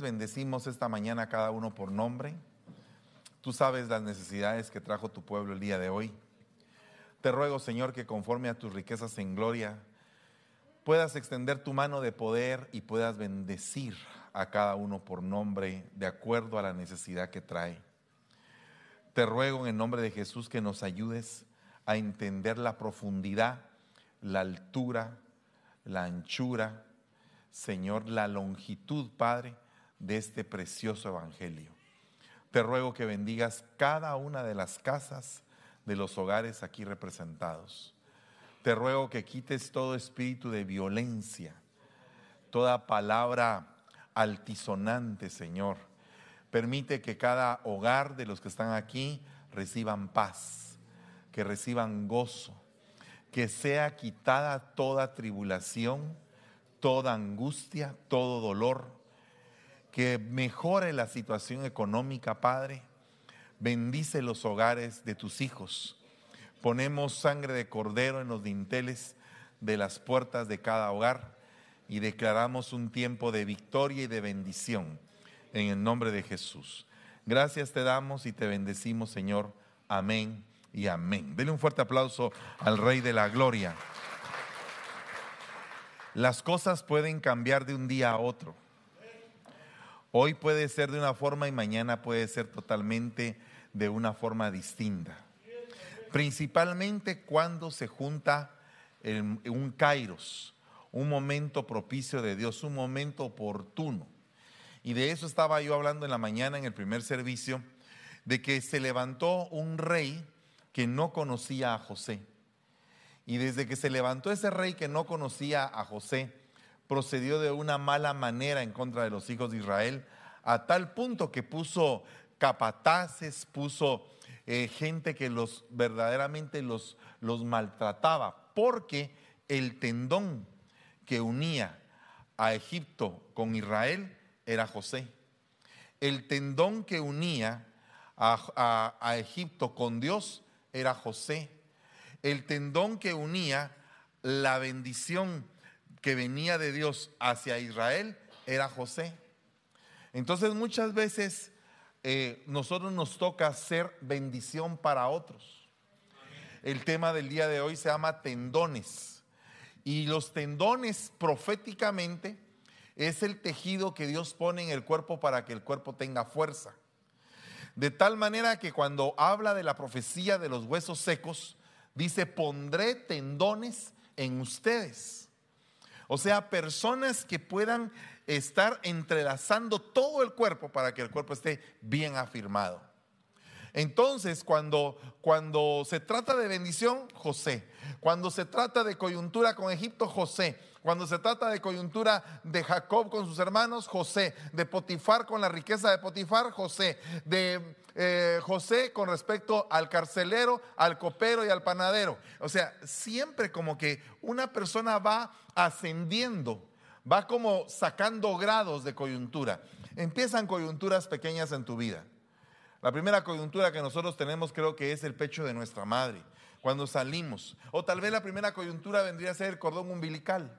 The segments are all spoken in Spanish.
Bendecimos esta mañana a cada uno por nombre. Tú sabes las necesidades que trajo tu pueblo el día de hoy. Te ruego, Señor, que conforme a tus riquezas en gloria, puedas extender tu mano de poder y puedas bendecir a cada uno por nombre de acuerdo a la necesidad que trae. Te ruego en el nombre de Jesús que nos ayudes a entender la profundidad, la altura, la anchura, Señor, la longitud, Padre, de este precioso Evangelio. Te ruego que bendigas cada una de las casas de los hogares aquí representados. Te ruego que quites todo espíritu de violencia, toda palabra altisonante, Señor. Permite que cada hogar de los que están aquí reciban paz, que reciban gozo, que sea quitada toda tribulación, toda angustia, todo dolor que mejore la situación económica, Padre. Bendice los hogares de tus hijos. Ponemos sangre de cordero en los dinteles de las puertas de cada hogar y declaramos un tiempo de victoria y de bendición en el nombre de Jesús. Gracias te damos y te bendecimos, Señor. Amén y amén. Dele un fuerte aplauso al Rey de la Gloria. Las cosas pueden cambiar de un día a otro. Hoy puede ser de una forma y mañana puede ser totalmente de una forma distinta. Principalmente cuando se junta un kairos, un momento propicio de Dios, un momento oportuno. Y de eso estaba yo hablando en la mañana en el primer servicio, de que se levantó un rey que no conocía a José. Y desde que se levantó ese rey que no conocía a José, procedió de una mala manera en contra de los hijos de Israel, a tal punto que puso capataces, puso eh, gente que los verdaderamente los, los maltrataba, porque el tendón que unía a Egipto con Israel era José. El tendón que unía a, a, Egipto con Dios era José. El tendón que unía la bendición que venía de Dios hacia Israel era José. Entonces muchas veces eh, nosotros nos toca ser bendición para otros. El tema del día de hoy se llama tendones. Y los tendones proféticamente es el tejido que Dios pone en el cuerpo para que el cuerpo tenga fuerza. De tal manera que cuando habla de la profecía de los huesos secos, dice, pondré tendones en ustedes. O sea, personas que puedan estar entrelazando todo el cuerpo para que el cuerpo esté bien afirmado. Entonces, cuando, cuando se trata de bendición, José. Cuando se trata de coyuntura con Egipto, José. Cuando se trata de coyuntura de Jacob con sus hermanos, José. De Potifar con la riqueza de Potifar, José. De eh, José con respecto al carcelero, al copero y al panadero. O sea, siempre como que una persona va ascendiendo, va como sacando grados de coyuntura. Empiezan coyunturas pequeñas en tu vida. La primera coyuntura que nosotros tenemos creo que es el pecho de nuestra madre, cuando salimos. O tal vez la primera coyuntura vendría a ser el cordón umbilical.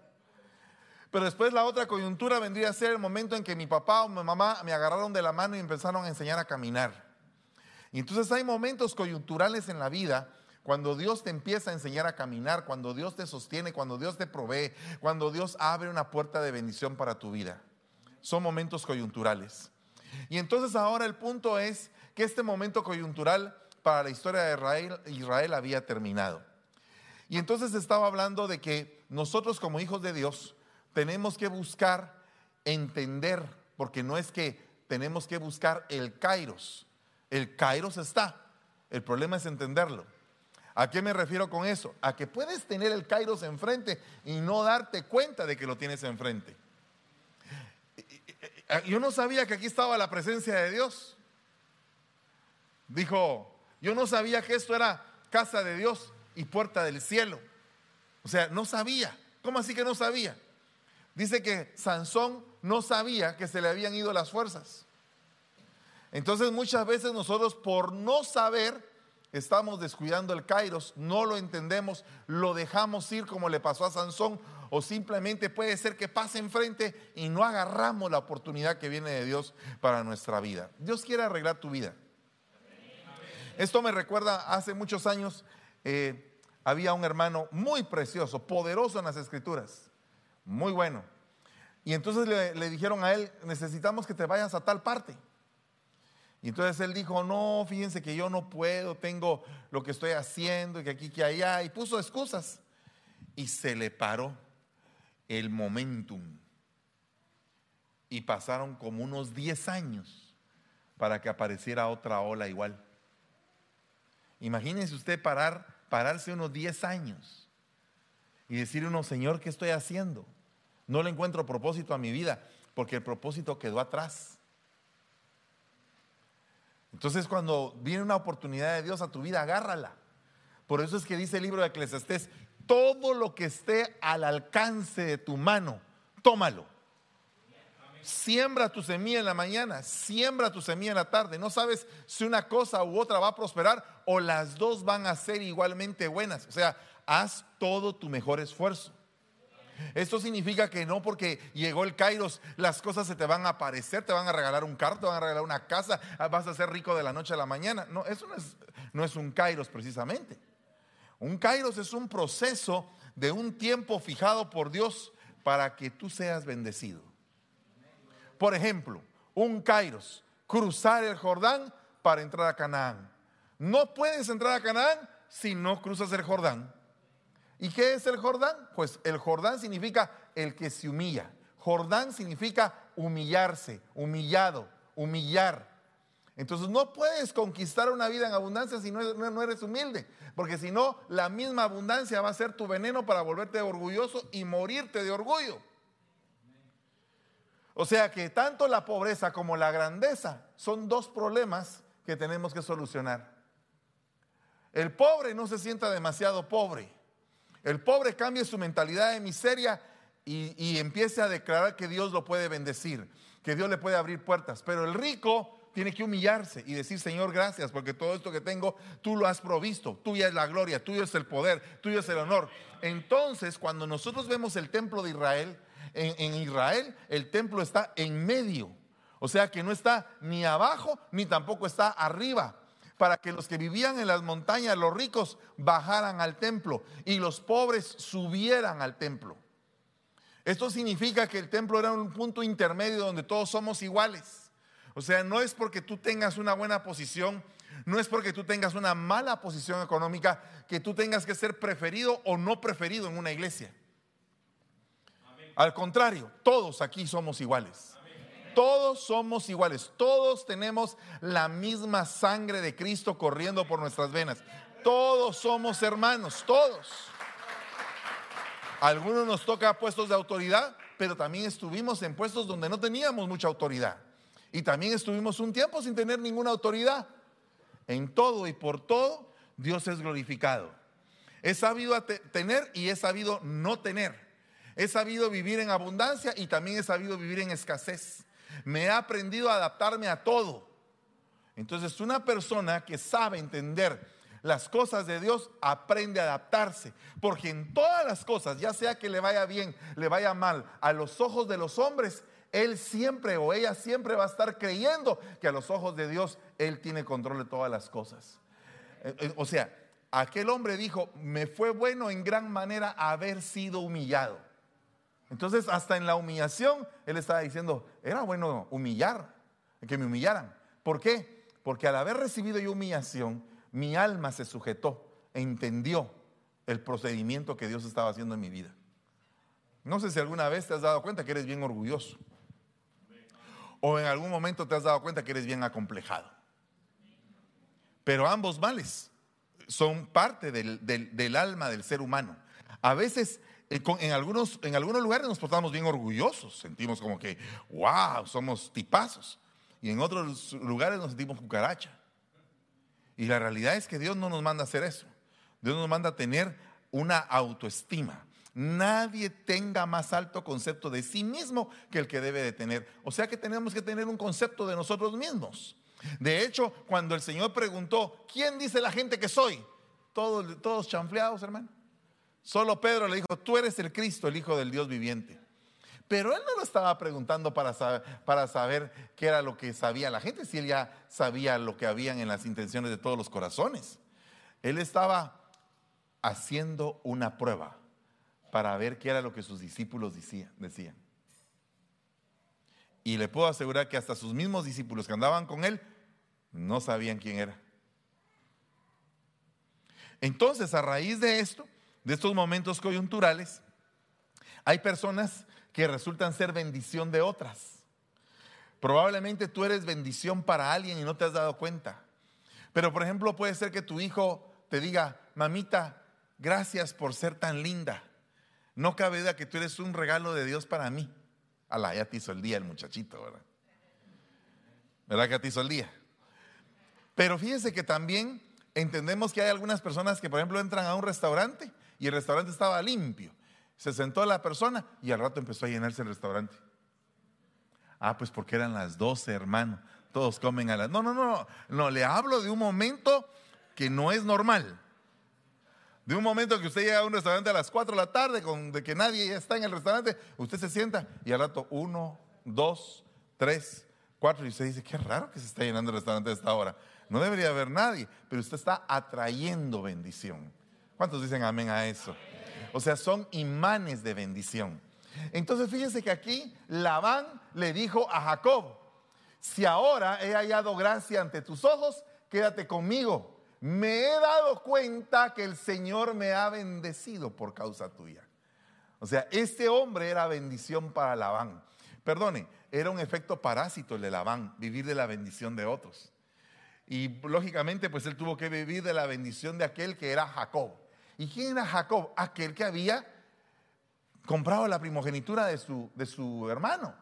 Pero después la otra coyuntura vendría a ser el momento en que mi papá o mi mamá me agarraron de la mano y empezaron a enseñar a caminar. Y entonces hay momentos coyunturales en la vida cuando Dios te empieza a enseñar a caminar, cuando Dios te sostiene, cuando Dios te provee, cuando Dios abre una puerta de bendición para tu vida. Son momentos coyunturales. Y entonces ahora el punto es que este momento coyuntural para la historia de Israel, Israel había terminado. Y entonces estaba hablando de que nosotros como hijos de Dios tenemos que buscar entender, porque no es que tenemos que buscar el kairos, el kairos está, el problema es entenderlo. ¿A qué me refiero con eso? A que puedes tener el kairos enfrente y no darte cuenta de que lo tienes enfrente. Yo no sabía que aquí estaba la presencia de Dios. Dijo, yo no sabía que esto era casa de Dios y puerta del cielo. O sea, no sabía. ¿Cómo así que no sabía? Dice que Sansón no sabía que se le habían ido las fuerzas. Entonces muchas veces nosotros por no saber estamos descuidando el kairos, no lo entendemos, lo dejamos ir como le pasó a Sansón o simplemente puede ser que pase enfrente y no agarramos la oportunidad que viene de Dios para nuestra vida. Dios quiere arreglar tu vida. Esto me recuerda hace muchos años, eh, había un hermano muy precioso, poderoso en las escrituras, muy bueno. Y entonces le, le dijeron a él, necesitamos que te vayas a tal parte. Y entonces él dijo, no, fíjense que yo no puedo, tengo lo que estoy haciendo y que aquí, que allá, y puso excusas. Y se le paró el momentum. Y pasaron como unos 10 años para que apareciera otra ola igual. Imagínense usted parar, pararse unos 10 años y decir uno, Señor, ¿qué estoy haciendo? No le encuentro propósito a mi vida, porque el propósito quedó atrás. Entonces cuando viene una oportunidad de Dios a tu vida, agárrala. Por eso es que dice el libro de Eclesiastés, todo lo que esté al alcance de tu mano, tómalo. Siembra tu semilla en la mañana, siembra tu semilla en la tarde. No sabes si una cosa u otra va a prosperar o las dos van a ser igualmente buenas. O sea, haz todo tu mejor esfuerzo. Esto significa que no porque llegó el Kairos las cosas se te van a aparecer, te van a regalar un carro, te van a regalar una casa, ah, vas a ser rico de la noche a la mañana. No, eso no es, no es un Kairos precisamente. Un Kairos es un proceso de un tiempo fijado por Dios para que tú seas bendecido. Por ejemplo, un Kairos, cruzar el Jordán para entrar a Canaán. No puedes entrar a Canaán si no cruzas el Jordán. ¿Y qué es el Jordán? Pues el Jordán significa el que se humilla. Jordán significa humillarse, humillado, humillar. Entonces no puedes conquistar una vida en abundancia si no, eres humilde, porque si no, la misma abundancia va a ser tu veneno para volverte orgulloso y morirte de orgullo. O sea que tanto la pobreza como la grandeza son dos problemas que tenemos que solucionar. El pobre no se sienta demasiado pobre el pobre cambie su mentalidad de miseria y, empiece a declarar que Dios lo puede bendecir, que Dios le puede abrir puertas. Pero el rico tiene que humillarse y decir, Señor, gracias, porque todo esto que tengo, tú lo has provisto. Tuya es la gloria, tuyo es el poder, tuyo es el honor. Entonces, cuando nosotros vemos el templo de Israel, en, Israel el templo está en medio. O sea que no está ni abajo ni tampoco está arriba para que los que vivían en las montañas, los ricos, bajaran al templo y los pobres subieran al templo. Esto significa que el templo era un punto intermedio donde todos somos iguales. O sea, no es porque tú tengas una buena posición, no es porque tú tengas una mala posición económica que tú tengas que ser preferido o no preferido en una iglesia. Al contrario, todos aquí somos iguales. Todos somos iguales, todos tenemos la misma sangre de Cristo corriendo por nuestras venas. Todos somos hermanos, todos. algunos nos toca puestos de autoridad, pero también estuvimos en puestos donde no teníamos mucha autoridad. Y también estuvimos un tiempo sin tener ninguna autoridad. En todo y por todo, Dios es glorificado. He sabido tener y he sabido no tener. He sabido vivir en abundancia y también he sabido vivir en escasez. Me he aprendido a adaptarme a todo. Entonces, una persona que sabe entender las cosas de Dios aprende a adaptarse, porque en todas las cosas, ya sea que le vaya bien, le vaya mal, a los ojos de los hombres, él siempre o ella siempre va a estar creyendo que a los ojos de Dios él tiene control de todas las cosas. Eh, eh, o sea, aquel hombre dijo, me fue bueno en gran manera haber sido humillado. Entonces, hasta en la humillación, él estaba diciendo, era bueno humillar, que me humillaran. ¿Por qué? Porque al haber recibido yo humillación, mi alma se sujetó, entendió el procedimiento que Dios estaba haciendo en mi vida. No sé si alguna vez te has dado cuenta que eres bien orgulloso. O en algún momento te has dado cuenta que eres bien acomplejado. Pero ambos males son parte del, del alma del ser humano. A veces en algunos, en algunos lugares nos portamos bien orgullosos, sentimos como que, wow, somos tipazos. Y en otros lugares nos sentimos cucaracha. Y la realidad es que Dios no nos manda a hacer eso. Dios nos manda a tener una autoestima. Nadie tenga más alto concepto de sí mismo que el que debe de tener. O sea que tenemos que tener un concepto de nosotros mismos. De hecho, cuando el Señor preguntó, ¿quién dice la gente que soy? Todos, todos chanfleados, hermano Solo Pedro le dijo, tú eres el Cristo, el Hijo del Dios viviente. Pero él no lo estaba preguntando para saber, para saber qué era lo que sabía la gente, si él ya sabía lo que habían en las intenciones de todos los corazones. Él estaba haciendo una prueba para ver qué era lo que sus discípulos decían. Y le puedo asegurar que hasta sus mismos discípulos que andaban con él no sabían quién era. Entonces, a raíz de esto, de estos momentos coyunturales, hay personas que resultan ser bendición de otras. Probablemente tú eres bendición para alguien y no te has dado cuenta. Pero por ejemplo puede ser que tu hijo te diga, mamita, gracias por ser tan linda. No cabe duda que tú eres un regalo de Dios para mí. Alá, ya te hizo el día el muchachito, ¿verdad? ¿Verdad que te hizo el día? Pero fíjese que también entendemos que hay algunas personas que, por ejemplo, entran a un restaurante y el restaurante estaba limpio. Se sentó la persona y al rato empezó a llenarse el restaurante. Ah, pues porque eran las 12, hermano. Todos comen a las... No, no, no, no. le hablo de un momento que no es normal. De un momento que usted llega a un restaurante a las 4 de la tarde, con, de que nadie está en el restaurante, usted se sienta y al rato uno, dos, tres, cuatro, y usted dice, qué raro que se está llenando el restaurante a esta hora. No debería haber nadie, pero usted está atrayendo bendición. ¿Cuántos dicen amén a eso? O sea, son imanes de bendición. Entonces fíjense que aquí Labán le dijo a Jacob, si ahora he hallado gracia ante tus ojos, quédate conmigo. Me he dado cuenta que el Señor me ha bendecido por causa tuya. O sea, este hombre era bendición para Labán. Perdone, era un efecto parásito el de Labán, vivir de la bendición de otros. Y lógicamente, pues él tuvo que vivir de la bendición de aquel que era Jacob. ¿Y quién era Jacob? Aquel que había comprado la primogenitura de su, de su hermano.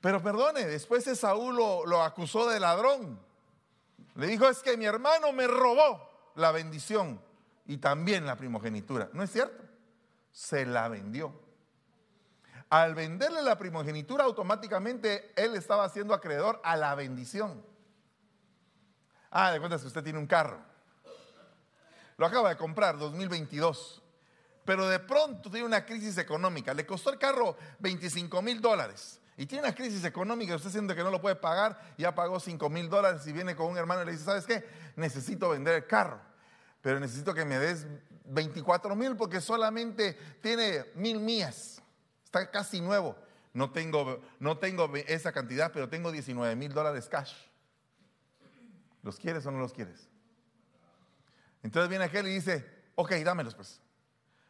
Pero perdone, después Esaú lo, lo acusó de ladrón. Le dijo, es que mi hermano me robó la bendición y también la primogenitura. ¿No es cierto? Se la vendió. Al venderle la primogenitura, automáticamente él estaba siendo acreedor a la bendición. Ah, de cuenta que usted tiene un carro lo acaba de comprar, 2022. Pero de pronto tiene una crisis económica. Le costó el carro 25 mil dólares. Y tiene una crisis económica, usted siente que no lo puede pagar, ya pagó 5 mil dólares y viene con un hermano y le dice, ¿sabes qué? Necesito vender el carro, pero necesito que me des 24 mil porque solamente tiene mil millas, está casi nuevo. No tengo, no tengo esa cantidad, pero tengo 19 mil dólares cash. ¿Los quieres o no los quieres? Entonces viene aquel y dice, ok, dámelos pues.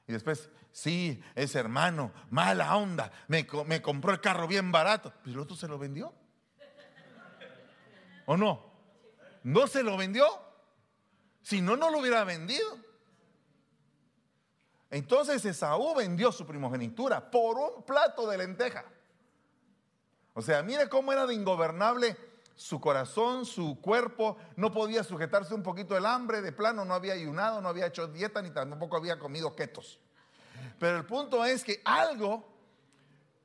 Y después, sí, ese hermano, mala onda, me, me compró el carro bien barato. Pero el otro se lo vendió. ¿O no? ¿No se lo vendió? Si no, no lo hubiera vendido. Entonces Esaú vendió su primogenitura por un plato de lenteja. O sea, mire cómo era de ingobernable su corazón, su cuerpo, no podía sujetarse un poquito el hambre, de plano no había ayunado, no había hecho dieta, ni tampoco había comido ketos. Pero el punto es que algo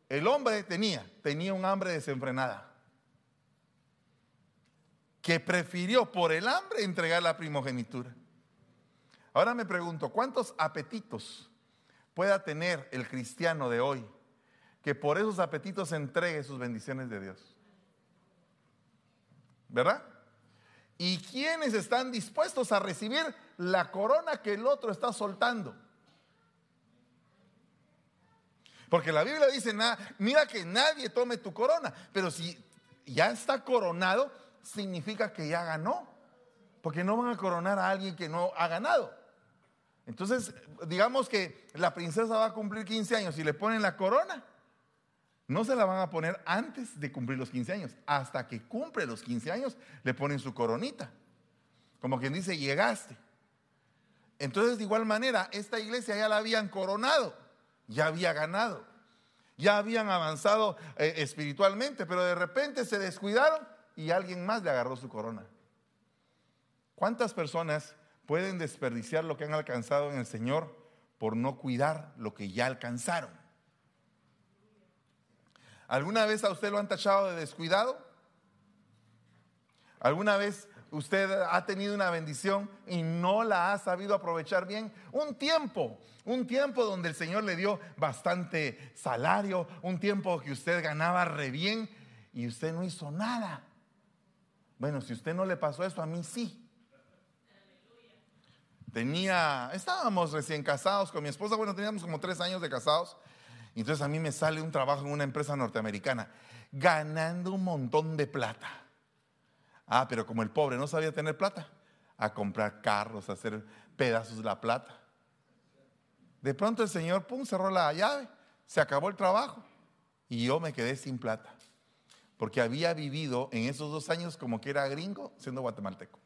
el hombre tenía, tenía un hambre desenfrenada, que prefirió por el hambre entregar la primogenitura. Ahora me pregunto, ¿cuántos apetitos pueda tener el cristiano de hoy que por esos apetitos entregue sus bendiciones de Dios? ¿Verdad? ¿Y quiénes están dispuestos a recibir la corona que el otro está soltando? Porque la Biblia dice, mira que nadie tome tu corona, pero si ya está coronado, significa que ya ganó, porque no van a coronar a alguien que no ha ganado. Entonces, digamos que la princesa va a cumplir 15 años y le ponen la corona, no se la van a poner antes de cumplir los 15 años. Hasta que cumple los 15 años, le ponen su coronita. Como quien dice, llegaste. Entonces, de igual manera, esta iglesia ya la habían coronado, ya había ganado, ya habían avanzado eh, espiritualmente, pero de repente se descuidaron y alguien más le agarró su corona. ¿Cuántas personas pueden desperdiciar lo que han alcanzado en el Señor por no cuidar lo que ya alcanzaron? ¿Alguna vez a usted lo han tachado de descuidado? ¿Alguna vez usted ha tenido una bendición y no la ha sabido aprovechar bien. Un tiempo, un tiempo donde el Señor le dio bastante salario, un tiempo que usted ganaba re bien y usted no hizo nada. Bueno, si usted no le pasó eso, a mí sí. Tenía, estábamos recién casados con mi esposa, bueno, teníamos como tres años de casados. Entonces a mí me sale un trabajo en una empresa norteamericana, ganando un montón de plata. Ah, pero como el pobre no sabía tener plata, a comprar carros, a hacer pedazos de la plata. De pronto el Señor, pum, cerró la llave, se acabó el trabajo y yo me quedé sin plata. Porque había vivido en esos dos años como que era gringo siendo guatemalteco.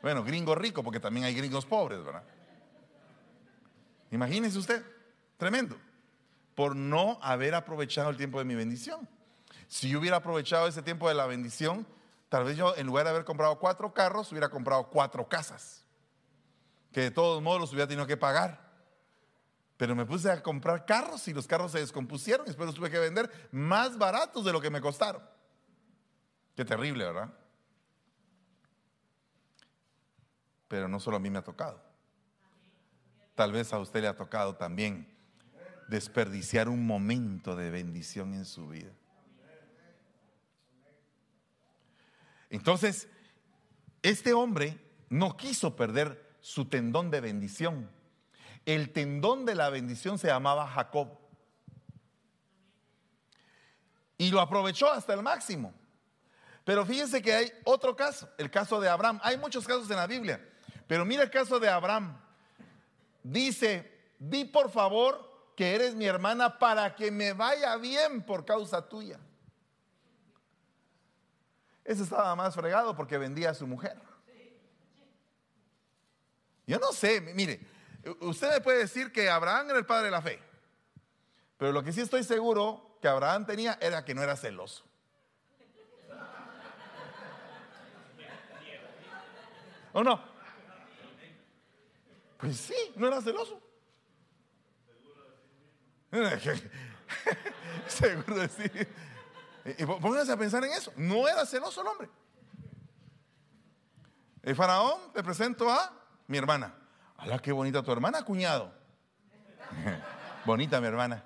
Bueno, gringo rico, porque también hay gringos pobres, ¿verdad? Imagínese usted, tremendo, por no haber aprovechado el tiempo de mi bendición. Si yo hubiera aprovechado ese tiempo de la bendición, tal vez yo en lugar de haber comprado cuatro carros, hubiera comprado cuatro casas, que de todos modos los hubiera tenido que pagar. Pero me puse a comprar carros y los carros se descompusieron y después los tuve que vender más baratos de lo que me costaron. Qué terrible, ¿verdad? pero no solo a mí me ha tocado. Tal vez a usted le ha tocado también desperdiciar un momento de bendición en su vida. Entonces, este hombre no quiso perder su tendón de bendición. El tendón de la bendición se llamaba Jacob. Y lo aprovechó hasta el máximo. Pero fíjense que hay otro caso, el caso de Abraham. Hay muchos casos en la Biblia. Pero mira el caso de Abraham. Dice, di por favor que eres mi hermana para que me vaya bien por causa tuya. Ese estaba más fregado porque vendía a su mujer. Yo no sé, mire, usted me puede decir que Abraham era el padre de la fe, pero lo que sí estoy seguro que Abraham tenía era que no era celoso. ¿O no? Pues sí, no era celoso. Seguro sí. Pónganse a pensar en eso. No era celoso el hombre. El faraón, te presento a mi hermana. ¡Hala, qué bonita tu hermana, cuñado! bonita mi hermana.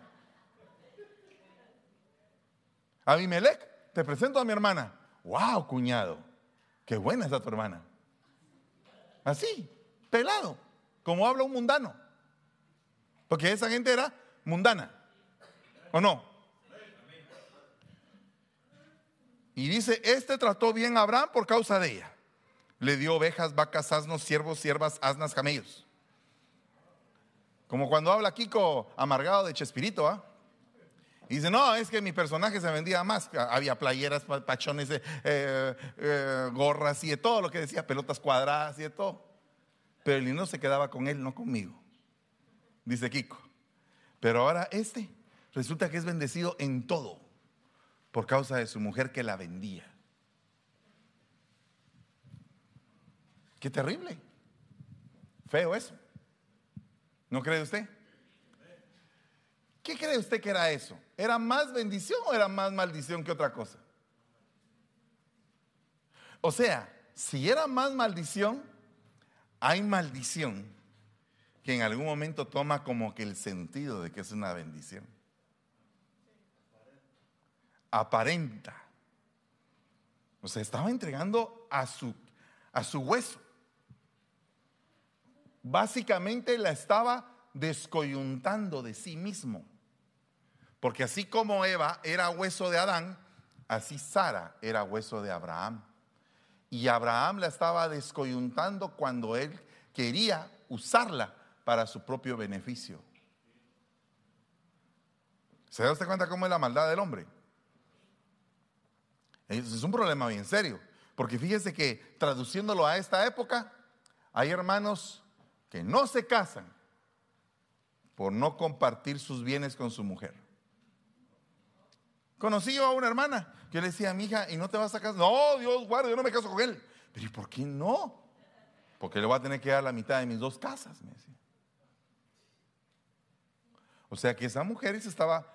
Abimelech, te presento a mi hermana. ¡Wow, cuñado! ¡Qué buena está tu hermana! Así, pelado como habla un mundano. Porque esa gente era mundana. ¿O no? Y dice, este trató bien a Abraham por causa de ella. Le dio ovejas, vacas, asnos, siervos, siervas, asnas, camellos. Como cuando habla Kiko amargado de Chespirito, ¿ah? Y dice, no, es que mi personaje se vendía más. Había playeras, pachones, eh, eh, gorras y de todo lo que decía, pelotas cuadradas y de todo. Pero el niño se quedaba con él, no conmigo. Dice Kiko. Pero ahora este resulta que es bendecido en todo por causa de su mujer que la vendía. Qué terrible. Feo eso. ¿No cree usted? ¿Qué cree usted que era eso? ¿Era más bendición o era más maldición que otra cosa? O sea, si era más maldición, hay maldición que en algún momento toma como que el sentido de que es una bendición. Aparenta. O sea, estaba entregando a su, a su hueso. Básicamente la estaba descoyuntando de sí mismo. Porque así como Eva era hueso de Adán, así Sara era hueso de Abraham. Y Abraham la estaba descoyuntando cuando él quería usarla para su propio beneficio. ¿Se da usted cuenta cómo es la maldad del hombre? Es un problema bien serio. Porque fíjese que traduciéndolo a esta época, hay hermanos que no se casan por no compartir sus bienes con su mujer. Conocí yo a una hermana que le decía a mi hija, ¿y no te vas a casar? No, Dios guarde, yo no me caso con él. Pero ¿y por qué no? Porque le voy a tener que dar la mitad de mis dos casas, me decía. O sea que esa mujer se estaba,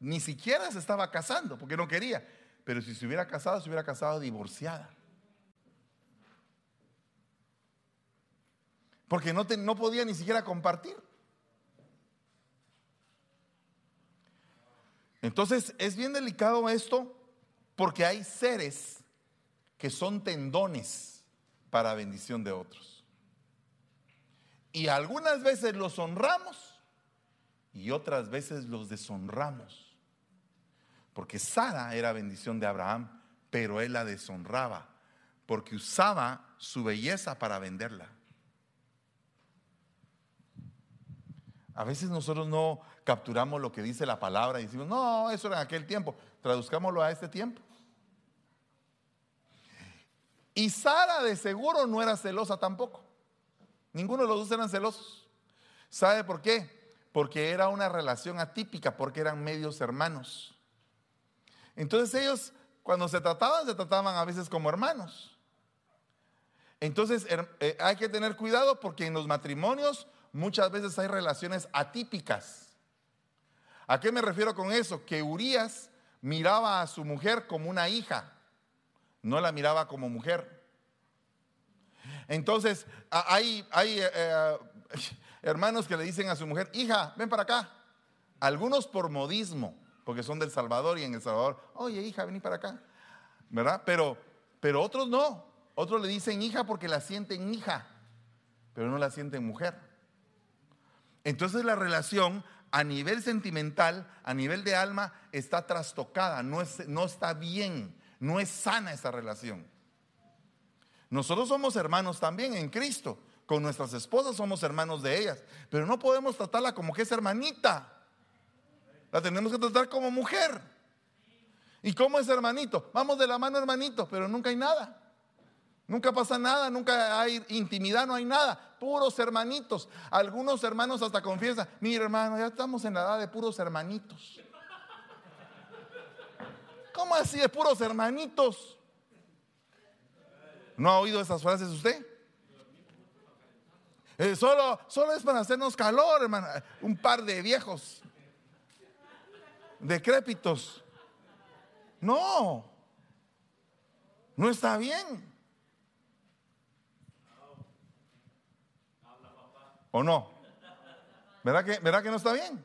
ni siquiera se estaba casando, porque no quería. Pero si se hubiera casado, se hubiera casado divorciada. Porque no, no podía ni siquiera compartir. Entonces es bien delicado esto porque hay seres que son tendones para bendición de otros. Y algunas veces los honramos y otras veces los deshonramos. Porque Sara era bendición de Abraham, pero él la deshonraba porque usaba su belleza para venderla. A veces nosotros no capturamos lo que dice la palabra y decimos, no, eso era en aquel tiempo. Traduzcámoslo a este tiempo. Y Sara de seguro no era celosa tampoco. Ninguno de los dos eran celosos. ¿Sabe por qué? Porque era una relación atípica, porque eran medios hermanos. Entonces ellos, cuando se trataban, se trataban a veces como hermanos. Entonces eh, hay que tener cuidado porque en los matrimonios muchas veces hay relaciones atípicas. ¿A qué me refiero con eso? Que Urias miraba a su mujer como una hija, no la miraba como mujer. Entonces, hay, hay eh, eh, hermanos que le dicen a su mujer, hija, ven para acá. Algunos por modismo, porque son del Salvador y en El Salvador, oye, hija, vení para acá. ¿Verdad? Pero, pero otros no. Otros le dicen hija porque la sienten hija, pero no la sienten mujer. Entonces la relación a nivel sentimental, a nivel de alma, está trastocada, no, es, no está bien, no es sana esa relación. Nosotros somos hermanos también en Cristo, con nuestras esposas somos hermanos de ellas, pero no podemos tratarla como que es hermanita, la tenemos que tratar como mujer. ¿Y cómo es hermanito? Vamos de la mano hermanito, pero nunca hay nada. Nunca pasa nada, nunca hay intimidad, no hay nada. Puros hermanitos. Algunos hermanos hasta confiesan, mira hermano, ya estamos en la edad de puros hermanitos. ¿Cómo así de puros hermanitos? ¿No ha oído esas frases usted? Eh, solo, solo es para hacernos calor, hermano. Un par de viejos decrépitos. No, no está bien. ¿O no? ¿Verdad que, ¿Verdad que no está bien?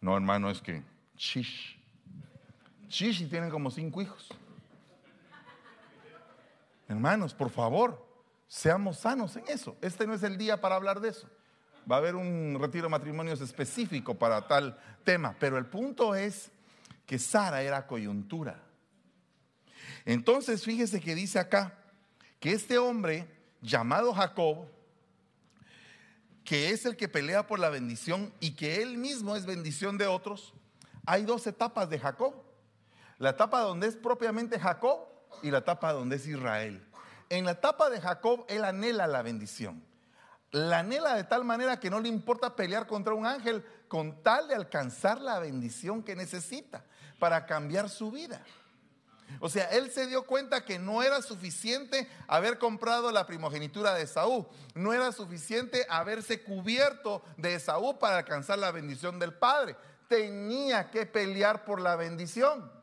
No, hermano, es que chish. Chish y tienen como cinco hijos. Hermanos, por favor, seamos sanos en eso. Este no es el día para hablar de eso. Va a haber un retiro de matrimonios específico para tal tema. Pero el punto es que Sara era coyuntura. Entonces, fíjese que dice acá que este hombre llamado Jacob, que es el que pelea por la bendición y que él mismo es bendición de otros, hay dos etapas de Jacob. La etapa donde es propiamente Jacob y la etapa donde es Israel. En la etapa de Jacob, él anhela la bendición. La anhela de tal manera que no le importa pelear contra un ángel con tal de alcanzar la bendición que necesita para cambiar su vida. O sea, él se dio cuenta que no era suficiente haber comprado la primogenitura de Esaú, no era suficiente haberse cubierto de Esaú para alcanzar la bendición del Padre. Tenía que pelear por la bendición.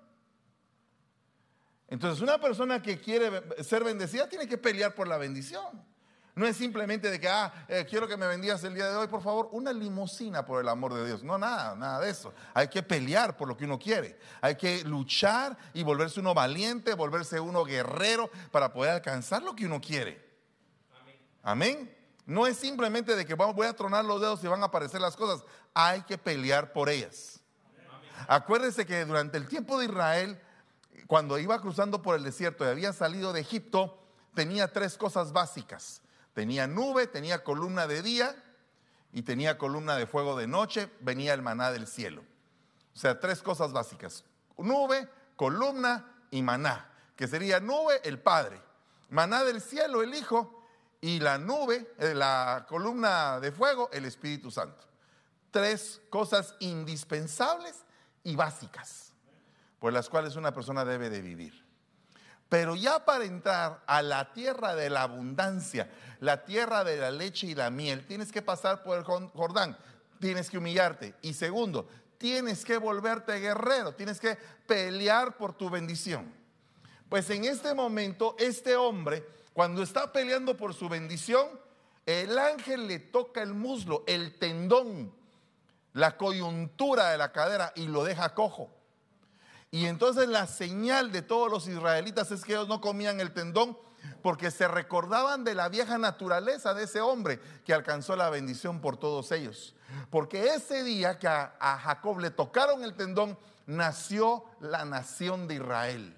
Entonces, una persona que quiere ser bendecida tiene que pelear por la bendición. No es simplemente de que, ah, eh, quiero que me bendigas el día de hoy, por favor, una limosina por el amor de Dios. No, nada, nada de eso. Hay que pelear por lo que uno quiere. Hay que luchar y volverse uno valiente, volverse uno guerrero para poder alcanzar lo que uno quiere. Amén. No es simplemente de que voy a tronar los dedos y van a aparecer las cosas. Hay que pelear por ellas. Acuérdense que durante el tiempo de Israel, cuando iba cruzando por el desierto y había salido de Egipto, tenía tres cosas básicas. Tenía nube, tenía columna de día y tenía columna de fuego de noche, venía el maná del cielo. O sea, tres cosas básicas. Nube, columna y maná, que sería nube el Padre, maná del cielo el Hijo y la nube, eh, la columna de fuego el Espíritu Santo. Tres cosas indispensables y básicas por las cuales una persona debe de vivir. Pero ya para entrar a la tierra de la abundancia, la tierra de la leche y la miel, tienes que pasar por el Jordán, tienes que humillarte. Y segundo, tienes que volverte guerrero, tienes que pelear por tu bendición. Pues en este momento, este hombre, Cuando está peleando por su bendición, el ángel le toca el muslo, el tendón, la coyuntura de la cadera y lo deja cojo. Y entonces la señal de todos los israelitas es que ellos no comían el tendón porque se recordaban de la vieja naturaleza de ese hombre que alcanzó la bendición por todos ellos. Porque ese día que a, Jacob le tocaron el tendón, nació la nación de Israel.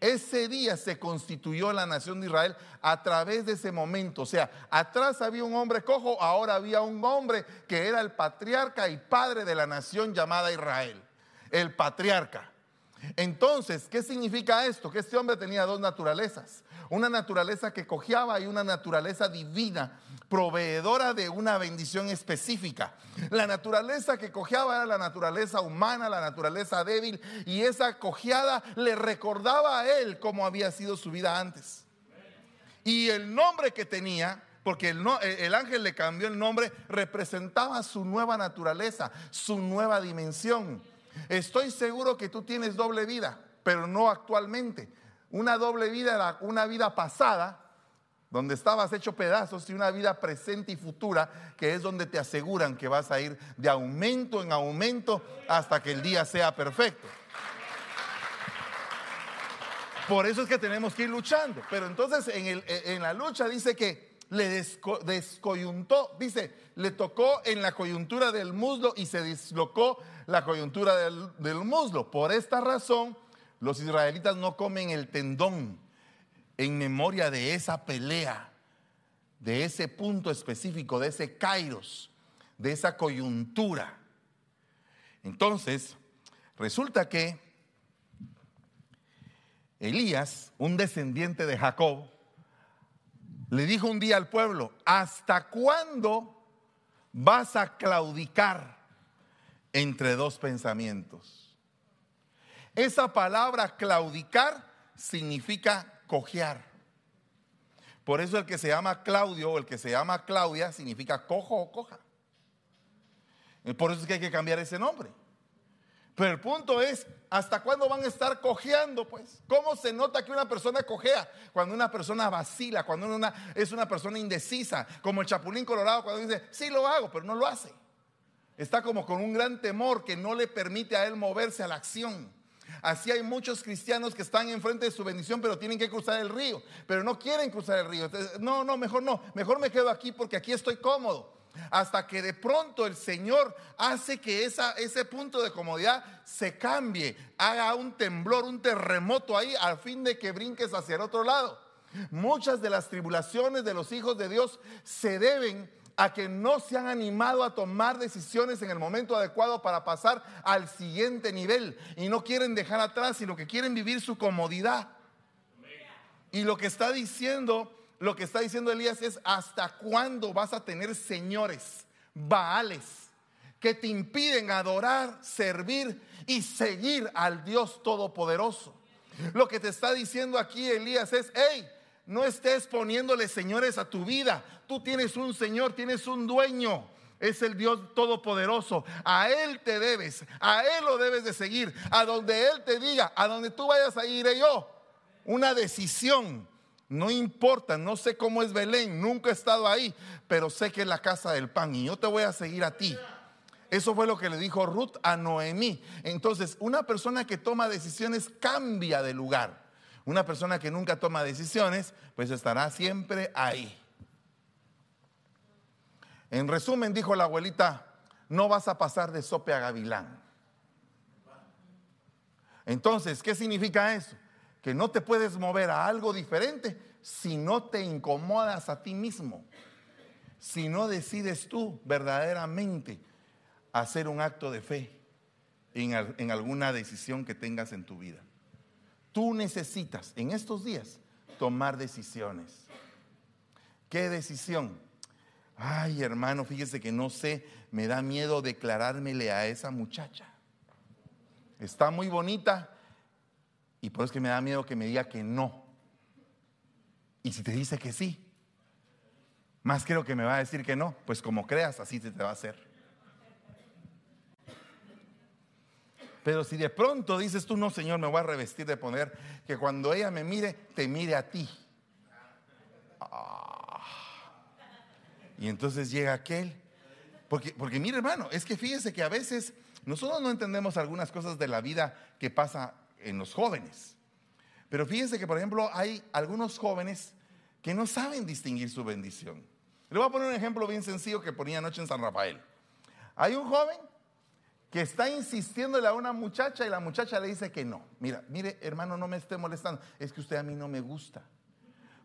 Ese día se constituyó la nación de Israel a través de ese momento. O sea, atrás había un hombre cojo, ahora había un hombre que era el patriarca y padre de la nación llamada Israel. El patriarca. Entonces, ¿qué significa esto? Que este hombre tenía dos naturalezas. Una naturaleza que cojeaba y una naturaleza divina, proveedora de una bendición específica. La naturaleza que cojeaba era la naturaleza humana, la naturaleza débil, y esa cojeada le recordaba a él cómo había sido su vida antes. Y el nombre que tenía porque el, el, ángel le cambió el nombre, representaba su nueva naturaleza, su nueva dimensión. Estoy seguro que tú tienes doble vida, pero no actualmente. Una doble vida era una vida pasada, donde estabas hecho pedazos, y una vida presente y futura, que es donde te aseguran que vas a ir de aumento en aumento hasta que el día sea perfecto. Por eso es que tenemos que ir luchando. Pero entonces en, la lucha dice que le descoyuntó, dice, le tocó en la coyuntura del muslo y se dislocó la coyuntura del, muslo. Por esta razón, los israelitas no comen el tendón en memoria de esa pelea, de ese punto específico, de ese kairos, de esa coyuntura. Entonces, resulta que Elías, un descendiente de Jacob, le dijo un día al pueblo, ¿hasta cuándo vas a claudicar entre dos pensamientos? Esa palabra claudicar significa cojear. Por eso el que se llama Claudio o el que se llama Claudia significa cojo o coja. Por eso es que hay que cambiar ese nombre. Pero el punto es, ¿hasta cuándo van a estar cojeando? Pues, ¿cómo se nota que una persona cojea? Cuando una persona vacila, cuando una, es una persona indecisa, como el Chapulín Colorado cuando dice, sí lo hago, pero no lo hace. Está como con un gran temor que no le permite a él moverse a la acción. Así hay muchos cristianos que están enfrente de su bendición, pero tienen que cruzar el río, pero no quieren cruzar el río. no, no, mejor no, mejor me quedo aquí porque aquí estoy cómodo hasta que de pronto el Señor hace que ese punto de comodidad se cambie, haga un temblor, un terremoto ahí, al fin de que brinques hacia el otro lado. Muchas de las tribulaciones de los hijos de Dios se deben a que no se han animado a tomar decisiones en el momento adecuado para pasar al siguiente nivel y no quieren dejar atrás lo que quieren vivir su comodidad. Y lo que está diciendo lo que está diciendo Elías es, ¿hasta cuándo vas a tener señores, baales, que te impiden adorar, servir y seguir al Dios Todopoderoso? Lo que te está diciendo aquí Elías es, hey, no estés poniéndole señores a tu vida. Tú tienes un Señor, tienes un dueño. Es el Dios Todopoderoso. A Él te debes. A Él lo debes de seguir. A donde Él te diga, a donde tú vayas a ir yo. Una decisión no importa, no sé cómo es Belén, nunca he estado ahí, pero sé que es la casa del pan y yo te voy a seguir a ti. Eso fue lo que le dijo Ruth a Noemí. Entonces, una persona que toma decisiones cambia de lugar. Una persona que nunca toma decisiones, pues estará siempre ahí. En resumen, dijo la abuelita, no vas a pasar de sope a gavilán. Entonces, ¿qué significa eso? Que no te puedes mover a algo diferente si no te incomodas a ti mismo, si no decides tú verdaderamente hacer un acto de fe en, en alguna decisión que tengas en tu vida. Tú necesitas en estos días tomar decisiones. ¿Qué decisión? Ay, hermano, fíjese que no sé, me da miedo declarármele a esa muchacha. Está muy bonita, y por eso es que me da miedo que me diga que no. Y si te dice que sí, más creo que me va a decir que no. Pues como creas, así se te va a hacer. Pero si de pronto dices tú, no, Señor, me voy a revestir de poner que cuando ella me mire, te mire a ti. Ah. Y entonces llega aquel. Porque, porque mire hermano, es que fíjese que a veces nosotros no entendemos algunas cosas de la vida que pasa en los jóvenes. Pero fíjense que, por ejemplo, hay algunos jóvenes que no saben distinguir su bendición. Le voy a poner un ejemplo bien sencillo que ponía anoche en San Rafael. Hay un joven que está insistiéndole a una muchacha y la muchacha le dice que no. Mira, mire, hermano, no me esté molestando. Es que usted a mí no me gusta.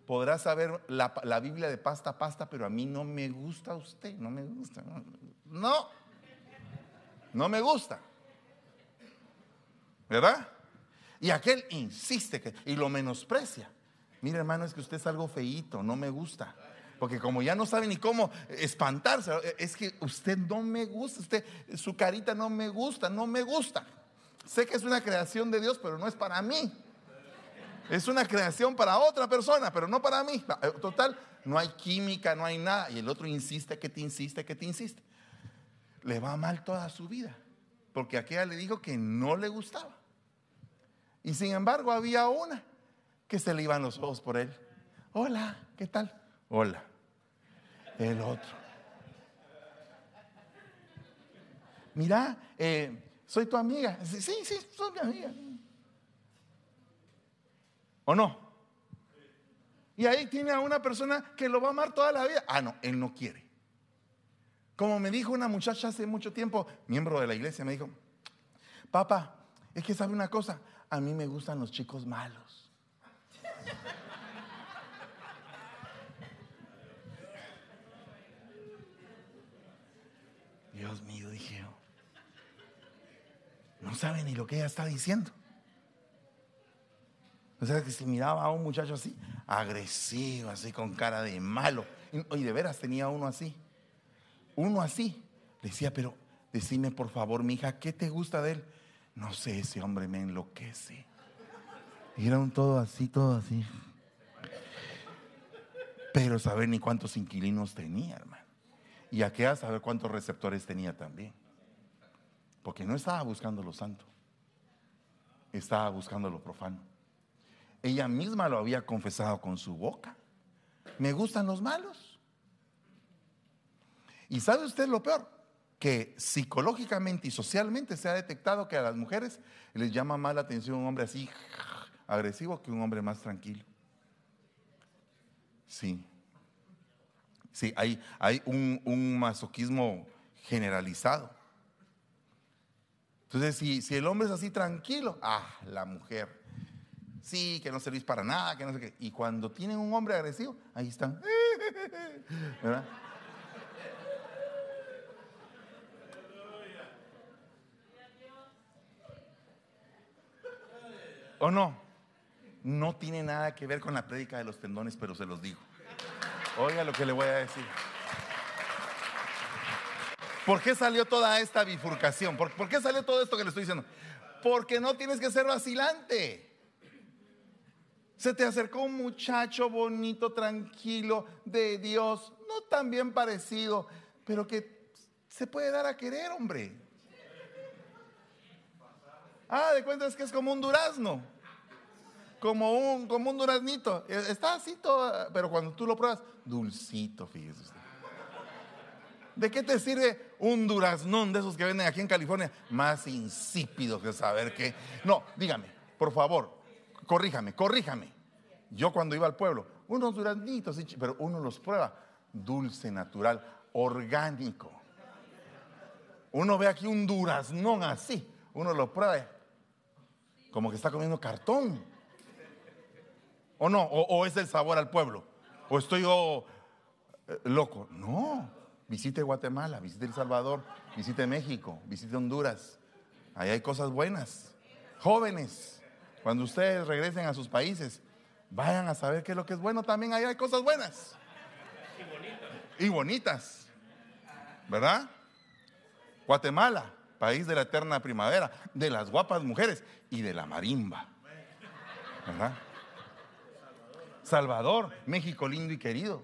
Podrá saber la, la Biblia de pasta a pasta, pero a mí no me gusta usted. No me gusta. No. No me gusta. ¿Verdad? Y aquel insiste que, y lo menosprecia. Mire, hermano, es que usted es algo feíto, no me gusta. Porque como ya no sabe ni cómo espantarse, es que usted no me gusta, usted, su carita no me gusta, no me gusta. Sé que es una creación de Dios, pero no es para mí. Es una creación para otra persona, pero no para mí. Total, no hay química, no hay nada. Y el otro insiste, que te insiste, que te insiste. Le va mal toda su vida. Porque aquella le dijo que no le gustaba. Y sin embargo había una que se le iban los ojos por él. Hola, ¿qué tal? Hola el otro. Mira, eh, soy tu amiga. Sí, sí, soy mi amiga. ¿O no? Y ahí tiene a una persona que lo va a amar toda la vida. Ah, no, él no quiere. Como me dijo una muchacha hace mucho tiempo, miembro de la iglesia, me dijo, papá, es que sabe una cosa, a mí me gustan los chicos malos. Dios mío, dije. No sabe ni lo que ella está diciendo. O sea, que si miraba a un muchacho así, agresivo, así con cara de malo. Y, de veras tenía uno así. Uno así. Decía, pero decime por favor, mi hija, ¿qué te gusta de él? No sé, ese hombre me enloquece. Y era un todo así, todo así. Pero saber ni cuántos inquilinos tenía, hermano. Y aquella saber cuántos receptores tenía también. Porque no estaba buscando lo santo, estaba buscando lo profano. Ella misma lo había confesado con su boca. Me gustan los malos. ¿Y sabe usted lo peor? Que psicológicamente y socialmente se ha detectado que a las mujeres les llama más la atención un hombre así agresivo que un hombre más tranquilo. Sí. Sí, hay, hay un, masoquismo generalizado. Entonces, si, si el hombre es así tranquilo, ah, la mujer, sí, que no servís para nada, que no sé qué. Y cuando tienen un hombre agresivo, ahí están. ¿Verdad? ¿O no? No tiene nada que ver con la prédica de los tendones, pero se los digo. Oiga lo que le voy a decir. ¿Por qué salió toda esta bifurcación? ¿Por, qué salió todo esto que le estoy diciendo? Porque no tienes que ser vacilante. Se te acercó un muchacho bonito, tranquilo, de Dios, no tan bien parecido, pero que se puede dar a querer, hombre. Ah, de cuenta es que es como un durazno como un, como un duraznito. Está así todo, pero cuando tú lo pruebas, dulcito, fíjese usted. ¿De qué te sirve un duraznón de esos que venden aquí en California? Más insípido que saber qué. No, dígame, por favor, corríjame, corríjame. Yo cuando iba al pueblo, unos duraznitos, pero uno los prueba, dulce, natural, orgánico. Uno ve aquí un duraznón así, uno lo prueba como que está comiendo cartón. ¿O no? ¿O, es el sabor al pueblo? ¿O estoy yo eh, loco? No. Visite Guatemala, visite El Salvador, visite México, visite Honduras. Ahí hay cosas buenas. Jóvenes, cuando ustedes regresen a sus países, vayan a saber qué es lo que es bueno. También ahí hay cosas buenas. Y bonitas. Y bonitas. ¿Verdad? Guatemala, país de la eterna primavera, de las guapas mujeres y de la marimba. ¿Verdad? Salvador, México lindo y querido.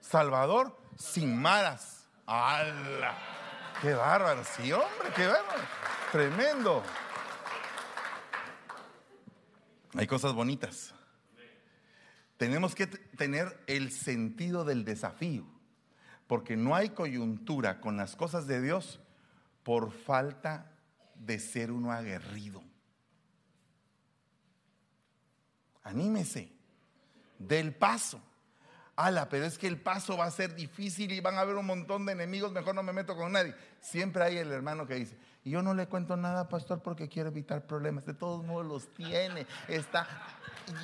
Salvador, sin maras. ¡Hala! ¡Qué bárbaro! Sí, hombre, qué bárbaro. Tremendo. Hay cosas bonitas. Tenemos que tener el sentido del desafío, porque no hay coyuntura con las cosas de Dios por falta de ser uno aguerrido. Anímese, del paso. Ala, pero es que el paso va a ser difícil y van a haber un montón de enemigos, mejor no me meto con nadie. Siempre hay el hermano que dice, yo no le cuento nada, pastor, porque quiero evitar problemas. De todos modos los tiene, está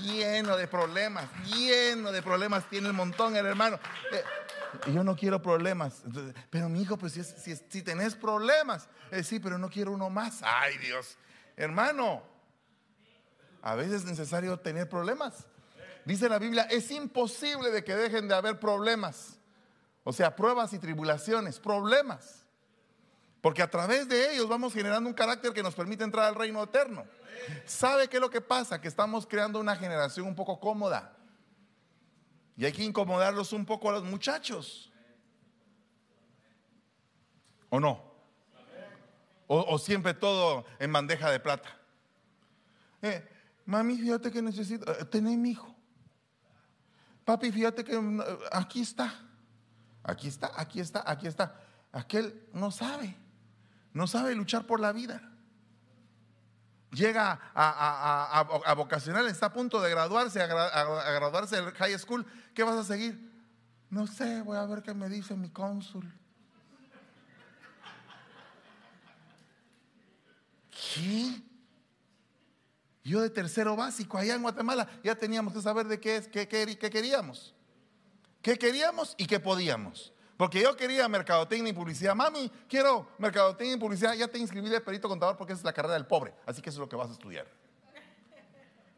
lleno de problemas, lleno de problemas tiene el montón el hermano. Eh, yo no quiero problemas. Pero mi hijo, pues si, si, tenés problemas, eh, sí, pero no quiero uno más. Ay Dios, hermano, a veces es necesario tener problemas. Dice la Biblia, es imposible de que dejen de haber problemas. O sea, pruebas y tribulaciones, problemas. Porque a través de ellos vamos generando un carácter que nos permite entrar al reino eterno. ¿Sabe qué es lo que pasa? Que estamos creando una generación un poco cómoda. Y hay que incomodarlos un poco a los muchachos. ¿O no? O, siempre todo en bandeja de plata. Eh, mami, fíjate que necesito, eh, tener mi hijo. Papi, fíjate que mm, aquí está. Aquí está, aquí está, aquí está. Aquel no sabe. No sabe luchar por la vida llega a, vocacional, está a punto de graduarse, a, graduarse del high school, ¿qué vas a seguir? No sé, voy a ver qué me dice mi cónsul. ¿Qué? Yo de tercero básico, allá en Guatemala, ya teníamos que saber de qué es, qué, qué, qué queríamos. ¿Qué queríamos y qué podíamos? Porque yo quería mercadotecnia y publicidad. Mami, quiero mercadotecnia y publicidad. Ya te inscribí de perito contador porque esa es la carrera del pobre. Así que eso es lo que vas a estudiar.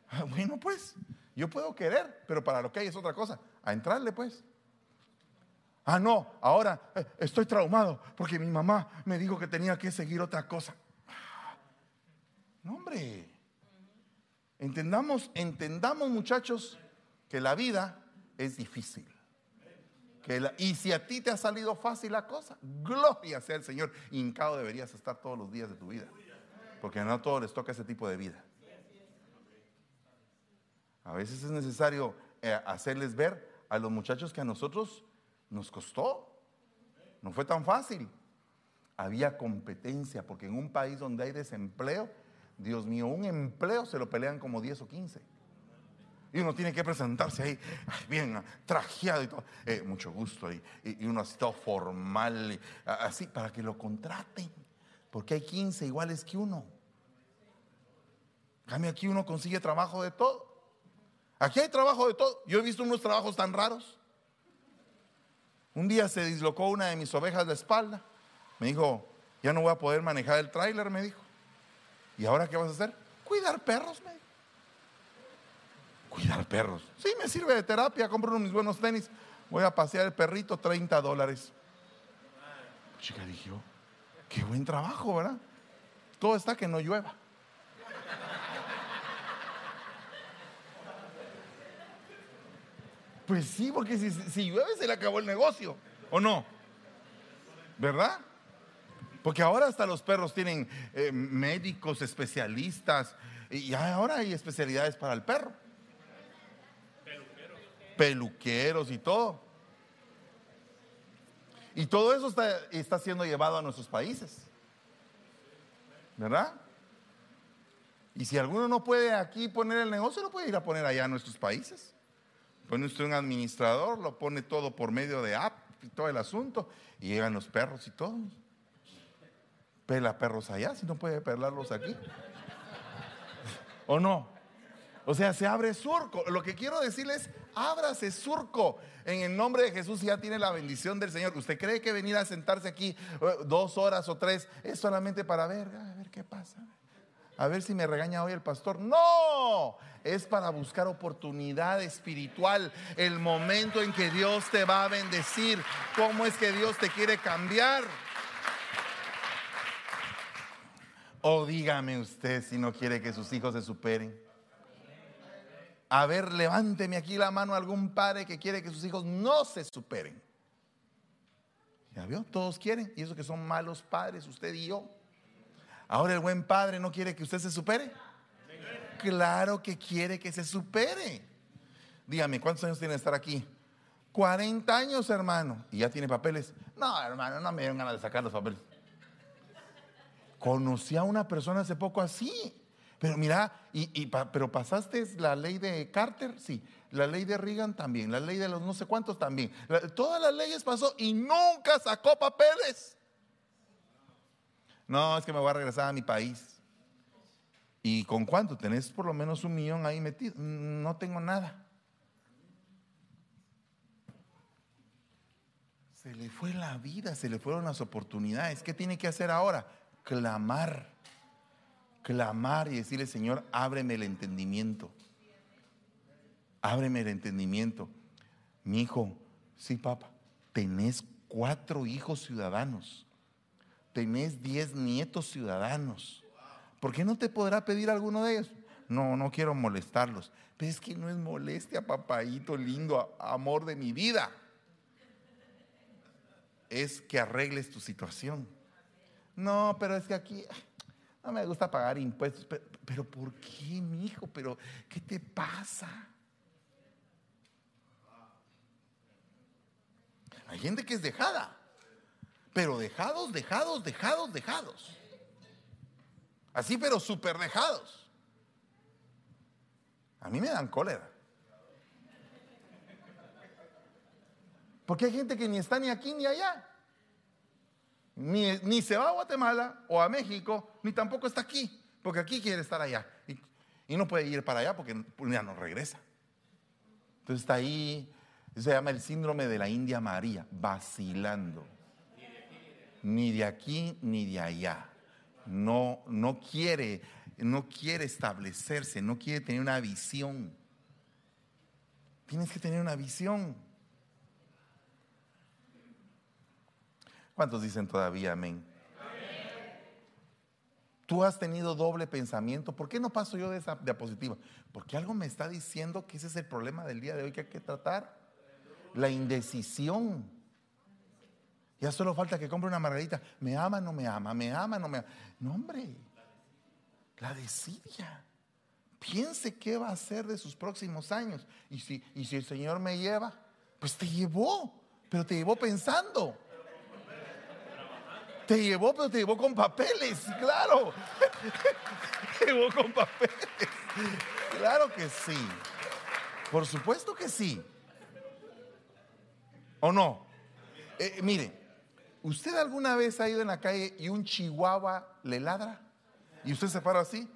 Ah, bueno, pues, yo puedo querer, pero para lo que hay es otra cosa. A entrarle, pues. Ah, no, ahora eh, estoy traumado porque mi mamá me dijo que tenía que seguir otra cosa. No, hombre. Entendamos, entendamos, muchachos, que la vida es difícil y si a ti te ha salido fácil la cosa, gloria sea el Señor. Hincado deberías estar todos los días de tu vida. Porque no a todos les toca ese tipo de vida. A veces es necesario eh, hacerles ver a los muchachos que a nosotros nos costó. No fue tan fácil. Había competencia, porque en un país donde hay desempleo, Dios mío, un empleo se lo pelean como 10 o 15. Y uno tiene que presentarse ahí, bien trajeado y todo. Eh, mucho gusto. Y, uno así todo formal, así, para que lo contraten. Porque hay 15 iguales que uno. Cambia aquí uno consigue trabajo de todo. Aquí hay trabajo de todo. Yo he visto unos trabajos tan raros. Un día se dislocó una de mis ovejas de espalda. Me dijo, ya no voy a poder manejar el tráiler, me dijo. ¿Y ahora qué vas a hacer? Cuidar perros, me dijo. Cuidar perros. Sí, me sirve de terapia. Compro unos mis buenos tenis. Voy a pasear el perrito, 30 dólares. Chica, dije oh, qué buen trabajo, ¿verdad? Todo está que no llueva. Pues sí, porque si, llueve se le acabó el negocio, ¿o no? ¿Verdad? Porque ahora hasta los perros tienen eh, médicos, especialistas, y ahora hay especialidades para el perro peluqueros y todo. Y todo eso está, está siendo llevado a nuestros países. ¿Verdad? Y si alguno no puede aquí poner el negocio, lo puede ir a poner allá a nuestros países. Pone usted un administrador, lo pone todo por medio de app y todo el asunto, y llegan los perros y todo. Pela perros allá, si no puede pelarlos aquí. ¿O no? O sea, se abre surco. Lo que quiero decirles, ábrase surco. En el nombre de Jesús ya tiene la bendición del Señor. ¿Usted cree que venir a sentarse aquí eh, dos horas o tres es solamente para ver, a ver qué pasa? A ver si me regaña hoy el pastor. No, es para buscar oportunidad espiritual. El momento en que Dios te va a bendecir. ¿Cómo es que Dios te quiere cambiar? O dígame usted si no quiere que sus hijos se superen. A ver, levánteme aquí la mano a algún padre que quiere que sus hijos no se superen. ¿Ya vio? Todos quieren. Y eso que son malos padres, usted y yo. Ahora el buen padre no quiere que usted se supere. Claro que quiere que se supere. Dígame, ¿cuántos años tiene de estar aquí? 40 años, hermano. ¿Y ya tiene papeles? No, hermano, no me dieron ganas de sacar los papeles. Conocí a una persona hace poco así. Pero mira, y, pero pasaste la ley de Carter, sí. La ley de Reagan también. La ley de los no sé cuántos también. todas las leyes pasó y nunca sacó papeles. No, es que me voy a regresar a mi país. ¿Y con cuánto? ¿Tenés por lo menos un millón ahí metido? No tengo nada. Se le fue la vida, se le fueron las oportunidades. ¿Qué tiene que hacer ahora? Clamar. Clamar y decirle, Señor, ábreme el entendimiento. Ábreme el entendimiento. Mi hijo, sí, papá, tenés cuatro hijos ciudadanos. Tenés diez nietos ciudadanos. ¿Por qué no te podrá pedir alguno de ellos? No, no quiero molestarlos. Pero es que no es molestia, papayito lindo, amor de mi vida es que arregles tu situación. No, pero es que aquí no me gusta pagar impuestos. Pero, ¿por qué, mi hijo? ¿Pero qué te pasa? Hay gente que es dejada, pero dejados, dejados, dejados, dejados. Así, pero súper dejados. A mí me dan cólera. Porque hay gente que ni está ni aquí ni allá. Ni, se va a Guatemala o a México, ni tampoco está aquí. Porque aquí quiere estar allá. Y, no puede ir para allá porque ya no regresa. Entonces está ahí, se llama el síndrome de la India María, vacilando. Ni de aquí ni de allá. No, no quiere, no quiere establecerse, no quiere tener una visión. Tienes que tener una visión. ¿Cuántos dicen todavía amén? Tú has tenido doble pensamiento. ¿Por qué no paso yo de esa diapositiva? Porque algo me está diciendo que ese es el problema del día de hoy que hay que tratar. La indecisión. Ya solo falta que compre una margarita. ¿Me ama no me ama? ¿Me ama no me ama? No, hombre. La desidia. Piense qué va a hacer de sus próximos años. Y si, y si el Señor me lleva, pues te llevó. Pero te llevó pensando. Te llevó, pero te llevó con papeles, claro. te llevó con papeles. Claro que sí. Por supuesto que sí. ¿O no? Eh, mire, ¿usted alguna vez ha ido en la calle y un chihuahua le ladra? ¿Y usted se para así?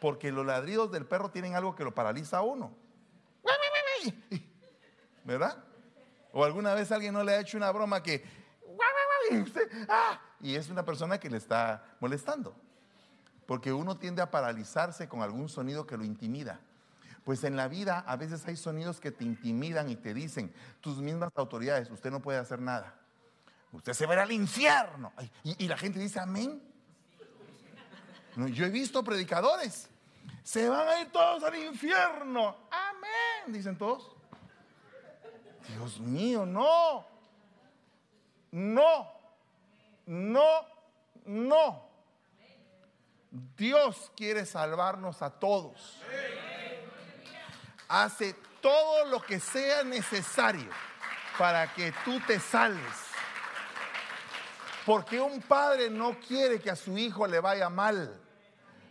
Porque los ladridos del perro tienen algo que lo paraliza a uno. ¿Verdad? ¿O alguna vez alguien no le ha hecho una broma que ¡ah! y es una persona que le está molestando. Porque uno tiende a paralizarse con algún sonido que lo intimida. Pues en la vida a veces hay sonidos que te intimidan y te dicen, tus mismas autoridades, usted no puede hacer nada. Usted se verá al infierno. Y, y la gente dice, amén. Yo he visto predicadores, se van a ir todos al infierno. Amén, dicen todos. Dios mío, no. No. No, no. Dios quiere salvarnos a todos. Hace todo lo que sea necesario para que tú te salves. Porque un padre no quiere que a su hijo le vaya mal.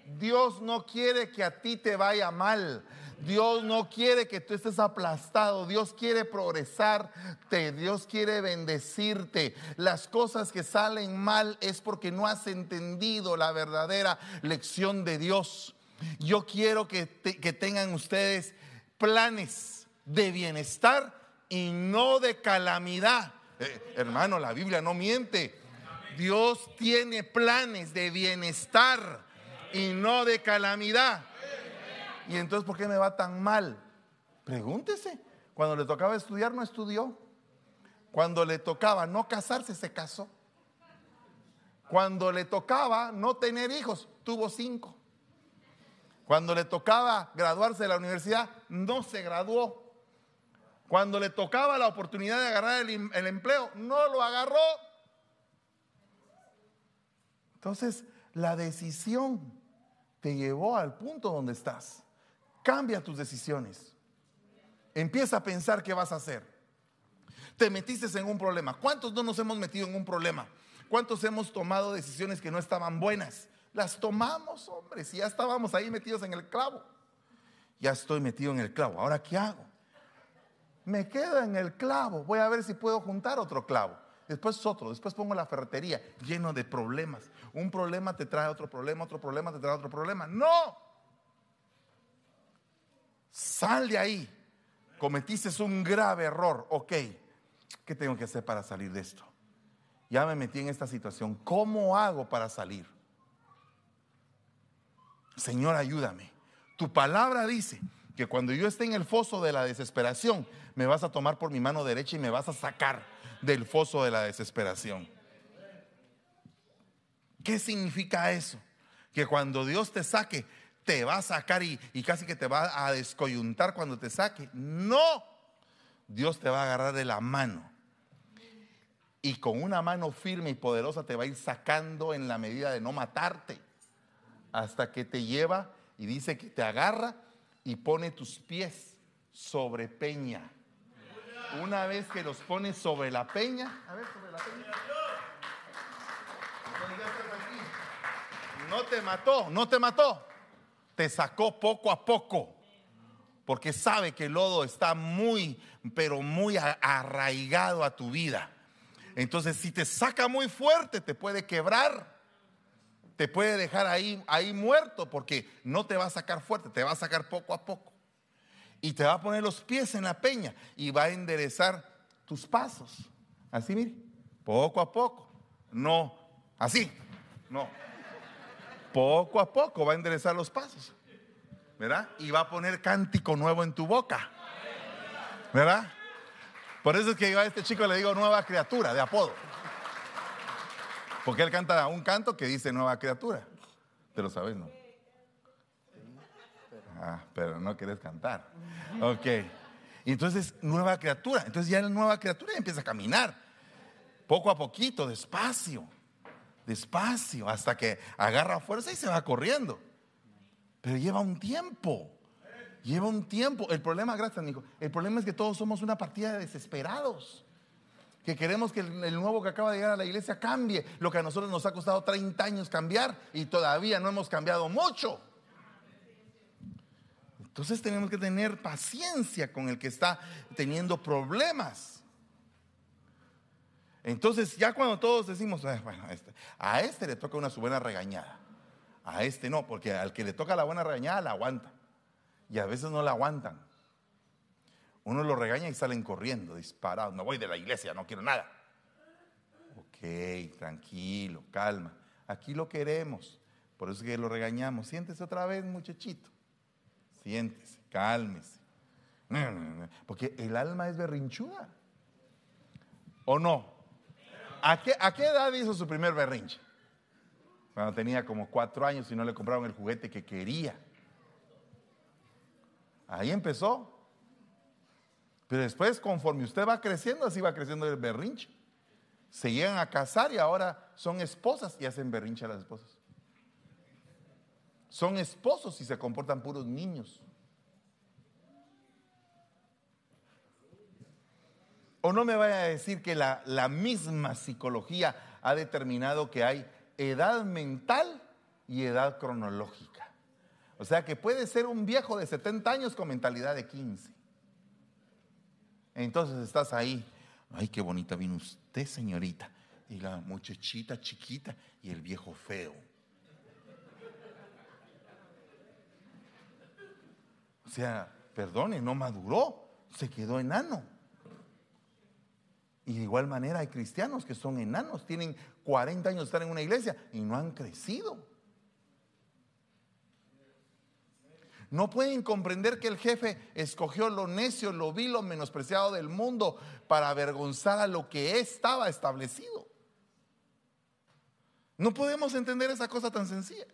Dios no quiere que a ti te vaya mal. Dios no quiere que tú estés aplastado. Dios quiere progresarte. Dios quiere bendecirte. Las cosas que salen mal es porque no has entendido la verdadera lección de Dios. Yo quiero que, tengan ustedes planes de bienestar y no de calamidad. Eh, hermano, la Biblia no miente. Dios tiene planes de bienestar y no de calamidad. ¿Y entonces por qué me va tan mal? Pregúntese. Cuando le tocaba estudiar, no estudió. Cuando le tocaba no casarse, se casó. Cuando le tocaba no tener hijos, tuvo cinco. Cuando le tocaba graduarse de la universidad, no se graduó. Cuando le tocaba la oportunidad de agarrar el, el empleo, no lo agarró. Entonces, la decisión te llevó al punto donde estás. Cambia tus decisiones. Empieza a pensar qué vas a hacer. Te metiste en un problema. ¿Cuántos no nos hemos metido en un problema? ¿Cuántos hemos tomado decisiones que no estaban buenas? Las tomamos, hombre, si ya estábamos ahí metidos en el clavo. Ya estoy metido en el clavo. ¿Ahora qué hago? Me quedo en el clavo. Voy a ver si puedo juntar otro clavo. Después otro, después pongo la ferretería lleno de problemas. Un problema te trae otro problema, otro problema te trae otro problema. No. Sal de ahí. Cometiste un grave error. Ok. ¿Qué tengo que hacer para salir de esto? Ya me metí en esta situación. ¿Cómo hago para salir? Señor, ayúdame. Tu palabra dice que cuando yo esté en el foso de la desesperación, me vas a tomar por mi mano derecha y me vas a sacar del foso de la desesperación. ¿Qué significa eso? Que cuando Dios te saque, te va a sacar y, casi que te va a descoyuntar cuando te saque. No, Dios te va a agarrar de la mano. Y con una mano firme y poderosa te va a ir sacando en la medida de no matarte. Hasta que te lleva y dice que te agarra y pone tus pies sobre peña. Una vez que los pones sobre la peña, a ver, sobre la peña. No te mató, no te mató. Te sacó poco a poco. Porque sabe que el lodo está muy, pero muy arraigado a tu vida. Entonces, si te saca muy fuerte, te puede quebrar. Te puede dejar ahí, ahí muerto porque no te va a sacar fuerte, te va a sacar poco a poco y te va a poner los pies en la peña y va a enderezar tus pasos. Así, mire, poco a poco. No, así, no. Poco a poco va a enderezar los pasos. ¿Verdad? Y va a poner cántico nuevo en tu boca. ¿Verdad? Por eso es que yo a este chico le digo nueva criatura de apodo. Porque él canta un canto que dice nueva criatura. Te lo sabes, ¿no? Ah, pero no quieres cantar. Ok. Entonces, nueva criatura. Entonces ya la nueva criatura empieza a caminar. Poco a poquito, despacio. Despacio, hasta que agarra fuerza y se va corriendo. Pero lleva un tiempo. Lleva un tiempo. El problema, gracias, Nico. El problema es que todos somos una partida de desesperados. Que queremos que el, nuevo que acaba de llegar a la iglesia cambie. Lo que a nosotros nos ha costado 30 años cambiar y todavía no hemos cambiado mucho. Entonces tenemos que tener paciencia con el que está teniendo problemas. Entonces ya cuando todos decimos, ah, bueno, a este, a este le toca una su buena regañada, a este no, porque al que le toca la buena regañada la aguanta. Y a veces no la aguantan. Uno lo regaña y salen corriendo, disparados. No voy de la iglesia, no quiero nada. Ok, tranquilo, calma. Aquí lo queremos. Por eso es que lo regañamos. Siéntese otra vez, muchachito siéntese, cálmese. Porque el alma es berrinchuda. ¿O no? ¿A qué, ¿A qué edad hizo su primer berrinche? Cuando tenía como cuatro años y no le compraron el juguete que quería. Ahí empezó. Pero después, conforme usted va creciendo, así va creciendo el berrinche. Se llegan a casar y ahora son esposas y hacen berrinche a las esposas son esposos y se comportan puros niños. O no me vaya a decir que la, la misma psicología ha determinado que hay edad mental y edad cronológica. O sea que puede ser un viejo de 70 años con mentalidad de 15. Entonces estás ahí. Ay, qué bonita vino usted, señorita. Y la muchachita chiquita y el viejo feo. O sea, perdone, no maduró, se quedó enano. Y de igual manera hay cristianos que son enanos, tienen 40 años de estar en una iglesia y no han crecido. No pueden comprender que el jefe escogió lo necio, lo vil, lo menospreciado del mundo para avergonzar a lo que estaba establecido. No podemos entender esa cosa tan sencilla,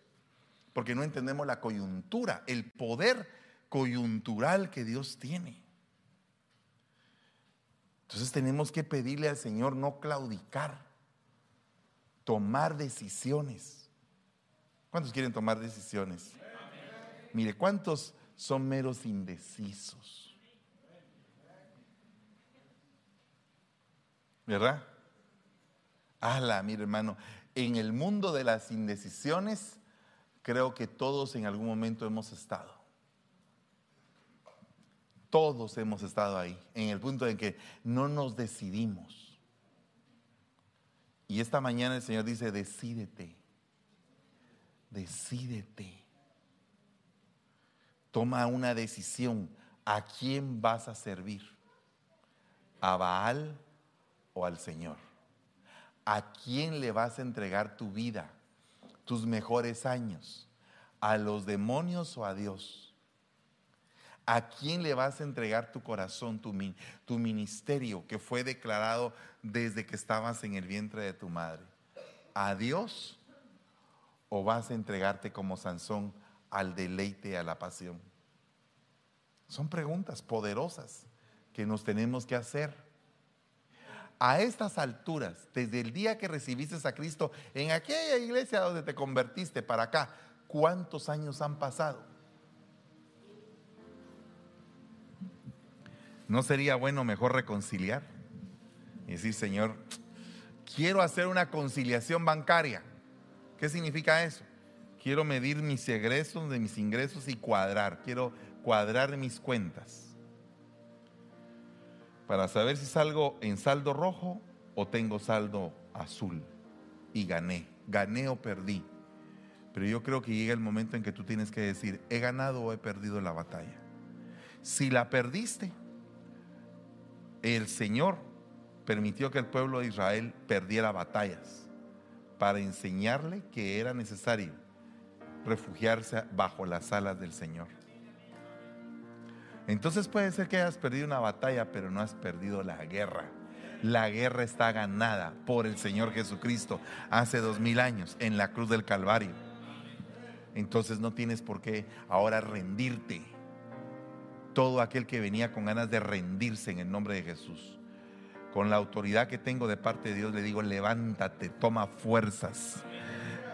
porque no entendemos la coyuntura, el poder coyuntural que Dios tiene. Entonces tenemos que pedirle al Señor no claudicar, tomar decisiones. ¿Cuántos quieren tomar decisiones? Mire, ¿cuántos son meros indecisos? ¿Verdad? Ala, mi hermano, en el mundo de las indecisiones creo que todos en algún momento hemos estado. Todos hemos estado ahí, en el punto en que no nos decidimos. Y esta mañana el Señor dice, decídete, decídete. Toma una decisión. ¿A quién vas a servir? ¿A Baal o al Señor? ¿A quién le vas a entregar tu vida, tus mejores años? ¿A los demonios o a Dios? ¿A quién le vas a entregar tu corazón, tu, tu ministerio que fue declarado desde que estabas en el vientre de tu madre? ¿A Dios o vas a entregarte como Sansón al deleite y a la pasión? Son preguntas poderosas que nos tenemos que hacer. A estas alturas, desde el día que recibiste a Cristo, en aquella iglesia donde te convertiste para acá, ¿cuántos años han pasado? ¿No sería bueno mejor reconciliar? Y decir, Señor, quiero hacer una conciliación bancaria. ¿Qué significa eso? Quiero medir mis egresos de mis ingresos y cuadrar. Quiero cuadrar mis cuentas. Para saber si salgo en saldo rojo o tengo saldo azul. Y gané. Gané o perdí. Pero yo creo que llega el momento en que tú tienes que decir, ¿he ganado o he perdido la batalla? Si la perdiste, el Señor permitió que el pueblo de Israel perdiera batallas para enseñarle que era necesario refugiarse bajo las alas del Señor. Entonces puede ser que hayas perdido una batalla, pero no has perdido la guerra. La guerra está ganada por el Señor Jesucristo hace dos mil años en la cruz del Calvario. Entonces no tienes por qué ahora rendirte. Todo aquel que venía con ganas de rendirse en el nombre de Jesús, con la autoridad que tengo de parte de Dios, le digo, levántate, toma fuerzas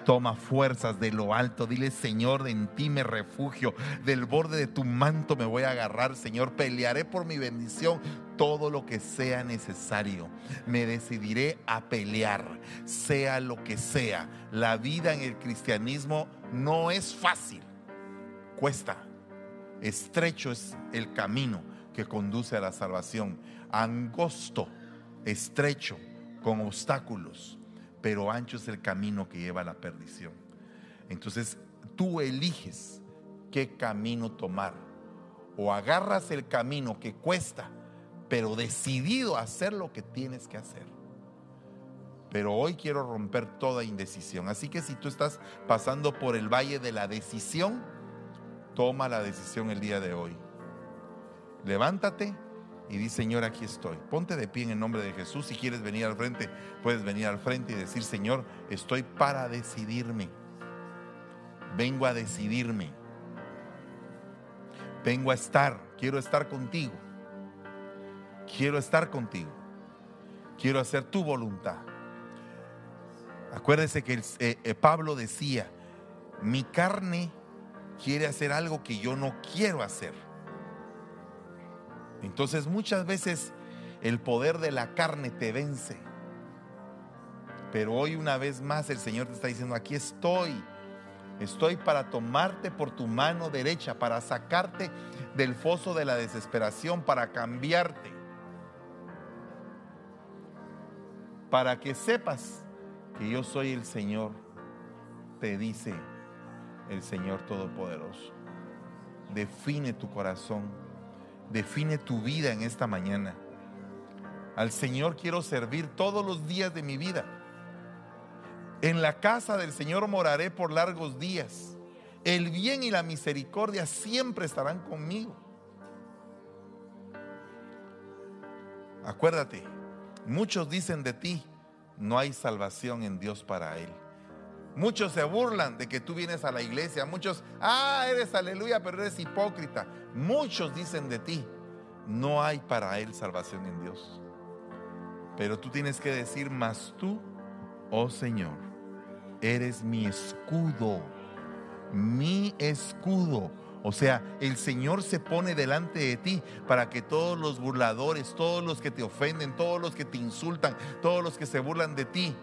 Toma fuerzas de lo alto. Dile, Señor, en ti me refugio. Del borde de tu manto me voy a agarrar, Señor. Pelearé por mi bendición todo lo que sea necesario. Me decidiré a pelear, sea lo que sea. La vida en el cristianismo no es fácil. Cuesta. Estrecho es el camino que conduce a la salvación. Angosto, estrecho, con obstáculos pero ancho es el camino que lleva a la perdición. Entonces tú eliges qué camino tomar. O agarras el camino que cuesta, pero decidido a hacer lo que tienes que hacer. Pero hoy quiero romper toda indecisión. Así que si tú estás pasando por el valle de la decisión, toma la decisión el día de hoy. Levántate y di, Señor, aquí estoy. Ponte de pie en el nombre de Jesús. Si quieres venir al frente, puedes venir al frente y decir, Señor, estoy para decidirme. Vengo a decidirme. Vengo a estar. Quiero estar contigo. Quiero estar contigo. Quiero hacer tu voluntad. Acuérdese que eh, eh, Pablo decía, mi carne quiere hacer algo que yo no quiero hacer. Entonces muchas veces el poder de la carne te vence. Pero hoy una vez más el Señor te está diciendo, aquí estoy. Estoy para tomarte por tu mano derecha, para sacarte del foso de la desesperación, para cambiarte. Para que sepas que yo soy el Señor, te dice el Señor Todopoderoso. Define tu corazón define tu vida en esta mañana. Al Señor quiero servir todos los días de mi vida. En la casa del Señor moraré por largos días. El bien y la misericordia siempre estarán conmigo. Acuérdate, muchos dicen de ti, no hay salvación en Dios para él. Muchos se burlan de que tú vienes a la iglesia. Muchos, ah, eres aleluya, pero eres hipócrita. Muchos dicen de ti, no hay para él salvación en Dios. Pero tú tienes que decir, más tú, oh Señor, eres mi escudo, mi escudo. O sea, el Señor se pone delante de ti para que todos los burladores, todos los que te ofenden, todos los que te insultan, todos los que se burlan de ti,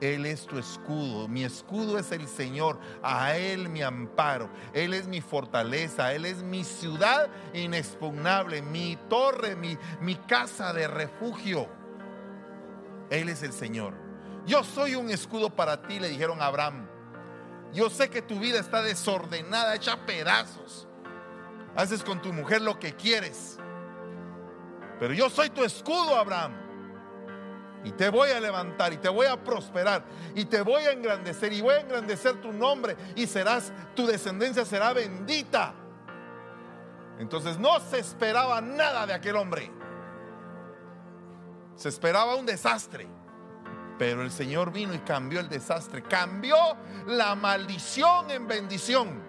Él es tu escudo. Mi escudo es el Señor. A Él mi amparo. Él es mi fortaleza. Él es mi ciudad inexpugnable, mi torre, mi, mi casa de refugio. Él es el Señor. Yo soy un escudo para ti, le dijeron a Abraham. Yo sé que tu vida está desordenada, hecha pedazos. Haces con tu mujer lo que quieres. Pero yo soy tu escudo, Abraham. Y te voy a levantar y te voy a prosperar y te voy a engrandecer y voy a engrandecer tu nombre y serás tu descendencia será bendita. Entonces no se esperaba nada de aquel hombre. Se esperaba un desastre. Pero el Señor vino y cambió el desastre, cambió la maldición en bendición.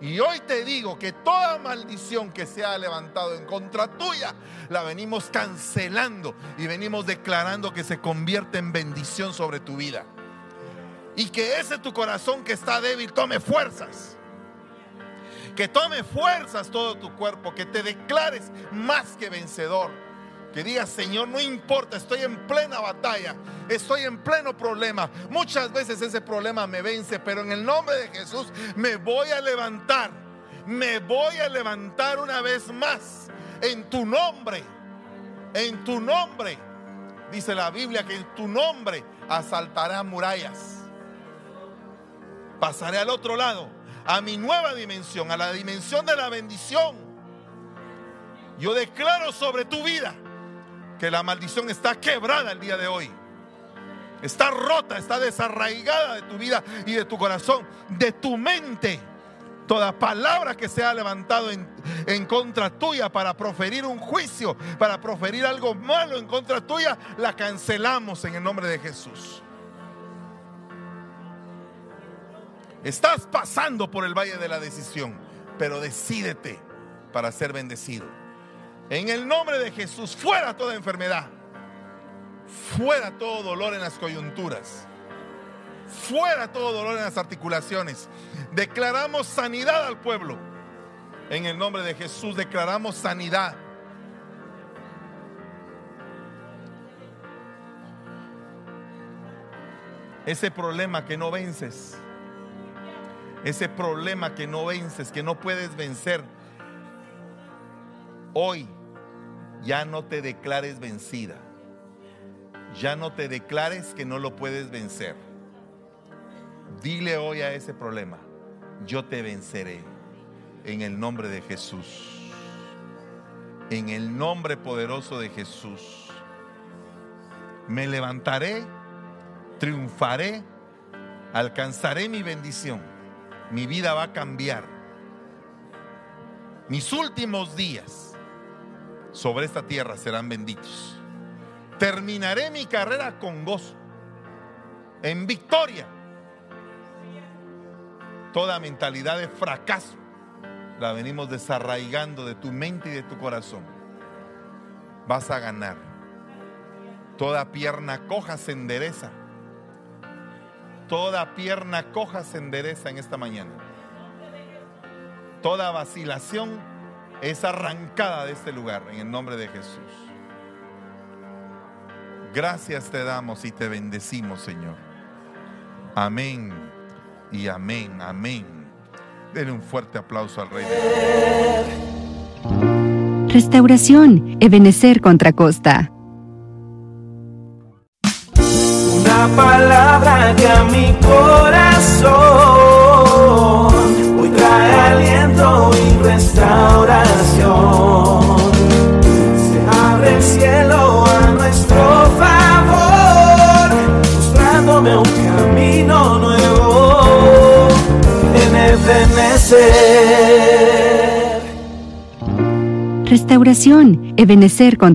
Y hoy te digo que toda maldición que se ha levantado en contra tuya, la venimos cancelando y venimos declarando que se convierte en bendición sobre tu vida. Y que ese tu corazón que está débil tome fuerzas. Que tome fuerzas todo tu cuerpo, que te declares más que vencedor que digas, Señor, no importa, estoy en plena batalla, estoy en pleno problema. Muchas veces ese problema me vence, pero en el nombre de Jesús me voy a levantar. Me voy a levantar una vez más en tu nombre. En tu nombre. Dice la Biblia que en tu nombre asaltará murallas. Pasaré al otro lado, a mi nueva dimensión, a la dimensión de la bendición. Yo declaro sobre tu vida que la maldición está quebrada el día de hoy. Está rota, está desarraigada de tu vida y de tu corazón, de tu mente. Toda palabra que se ha levantado en, en, contra tuya para proferir un juicio, para proferir algo malo en contra tuya, la cancelamos en el nombre de Jesús. Estás pasando por el valle de la decisión, pero decídete para ser bendecido. En el nombre de Jesús, fuera toda enfermedad. Fuera todo dolor en las coyunturas. Fuera todo dolor en las articulaciones. Declaramos sanidad al pueblo. En el nombre de Jesús declaramos sanidad. Ese problema que no vences. Ese problema que no vences, que no puedes vencer. Hoy ya no te declares vencida. Ya no te declares que no lo puedes vencer. Dile hoy a ese problema, yo te venceré en el nombre de Jesús. En el nombre poderoso de Jesús. Me levantaré, triunfaré, alcanzaré mi bendición. Mi vida va a cambiar. Mis últimos días sobre esta tierra serán benditos. Terminaré mi carrera con gozo, en victoria. Toda mentalidad de fracaso la venimos desarraigando de tu mente y de tu corazón. Vas a ganar. Toda pierna coja se endereza. Toda pierna coja se endereza en esta mañana. Toda vacilación es arrancada de este lugar en el nombre de Jesús. Gracias te damos y te bendecimos, Señor. Amén y amén, amén. Denle un fuerte aplauso al Rey. Restauración, Ebenecer contra Costa. Una palabra que a mi corazón Restauración, Ebenecer contra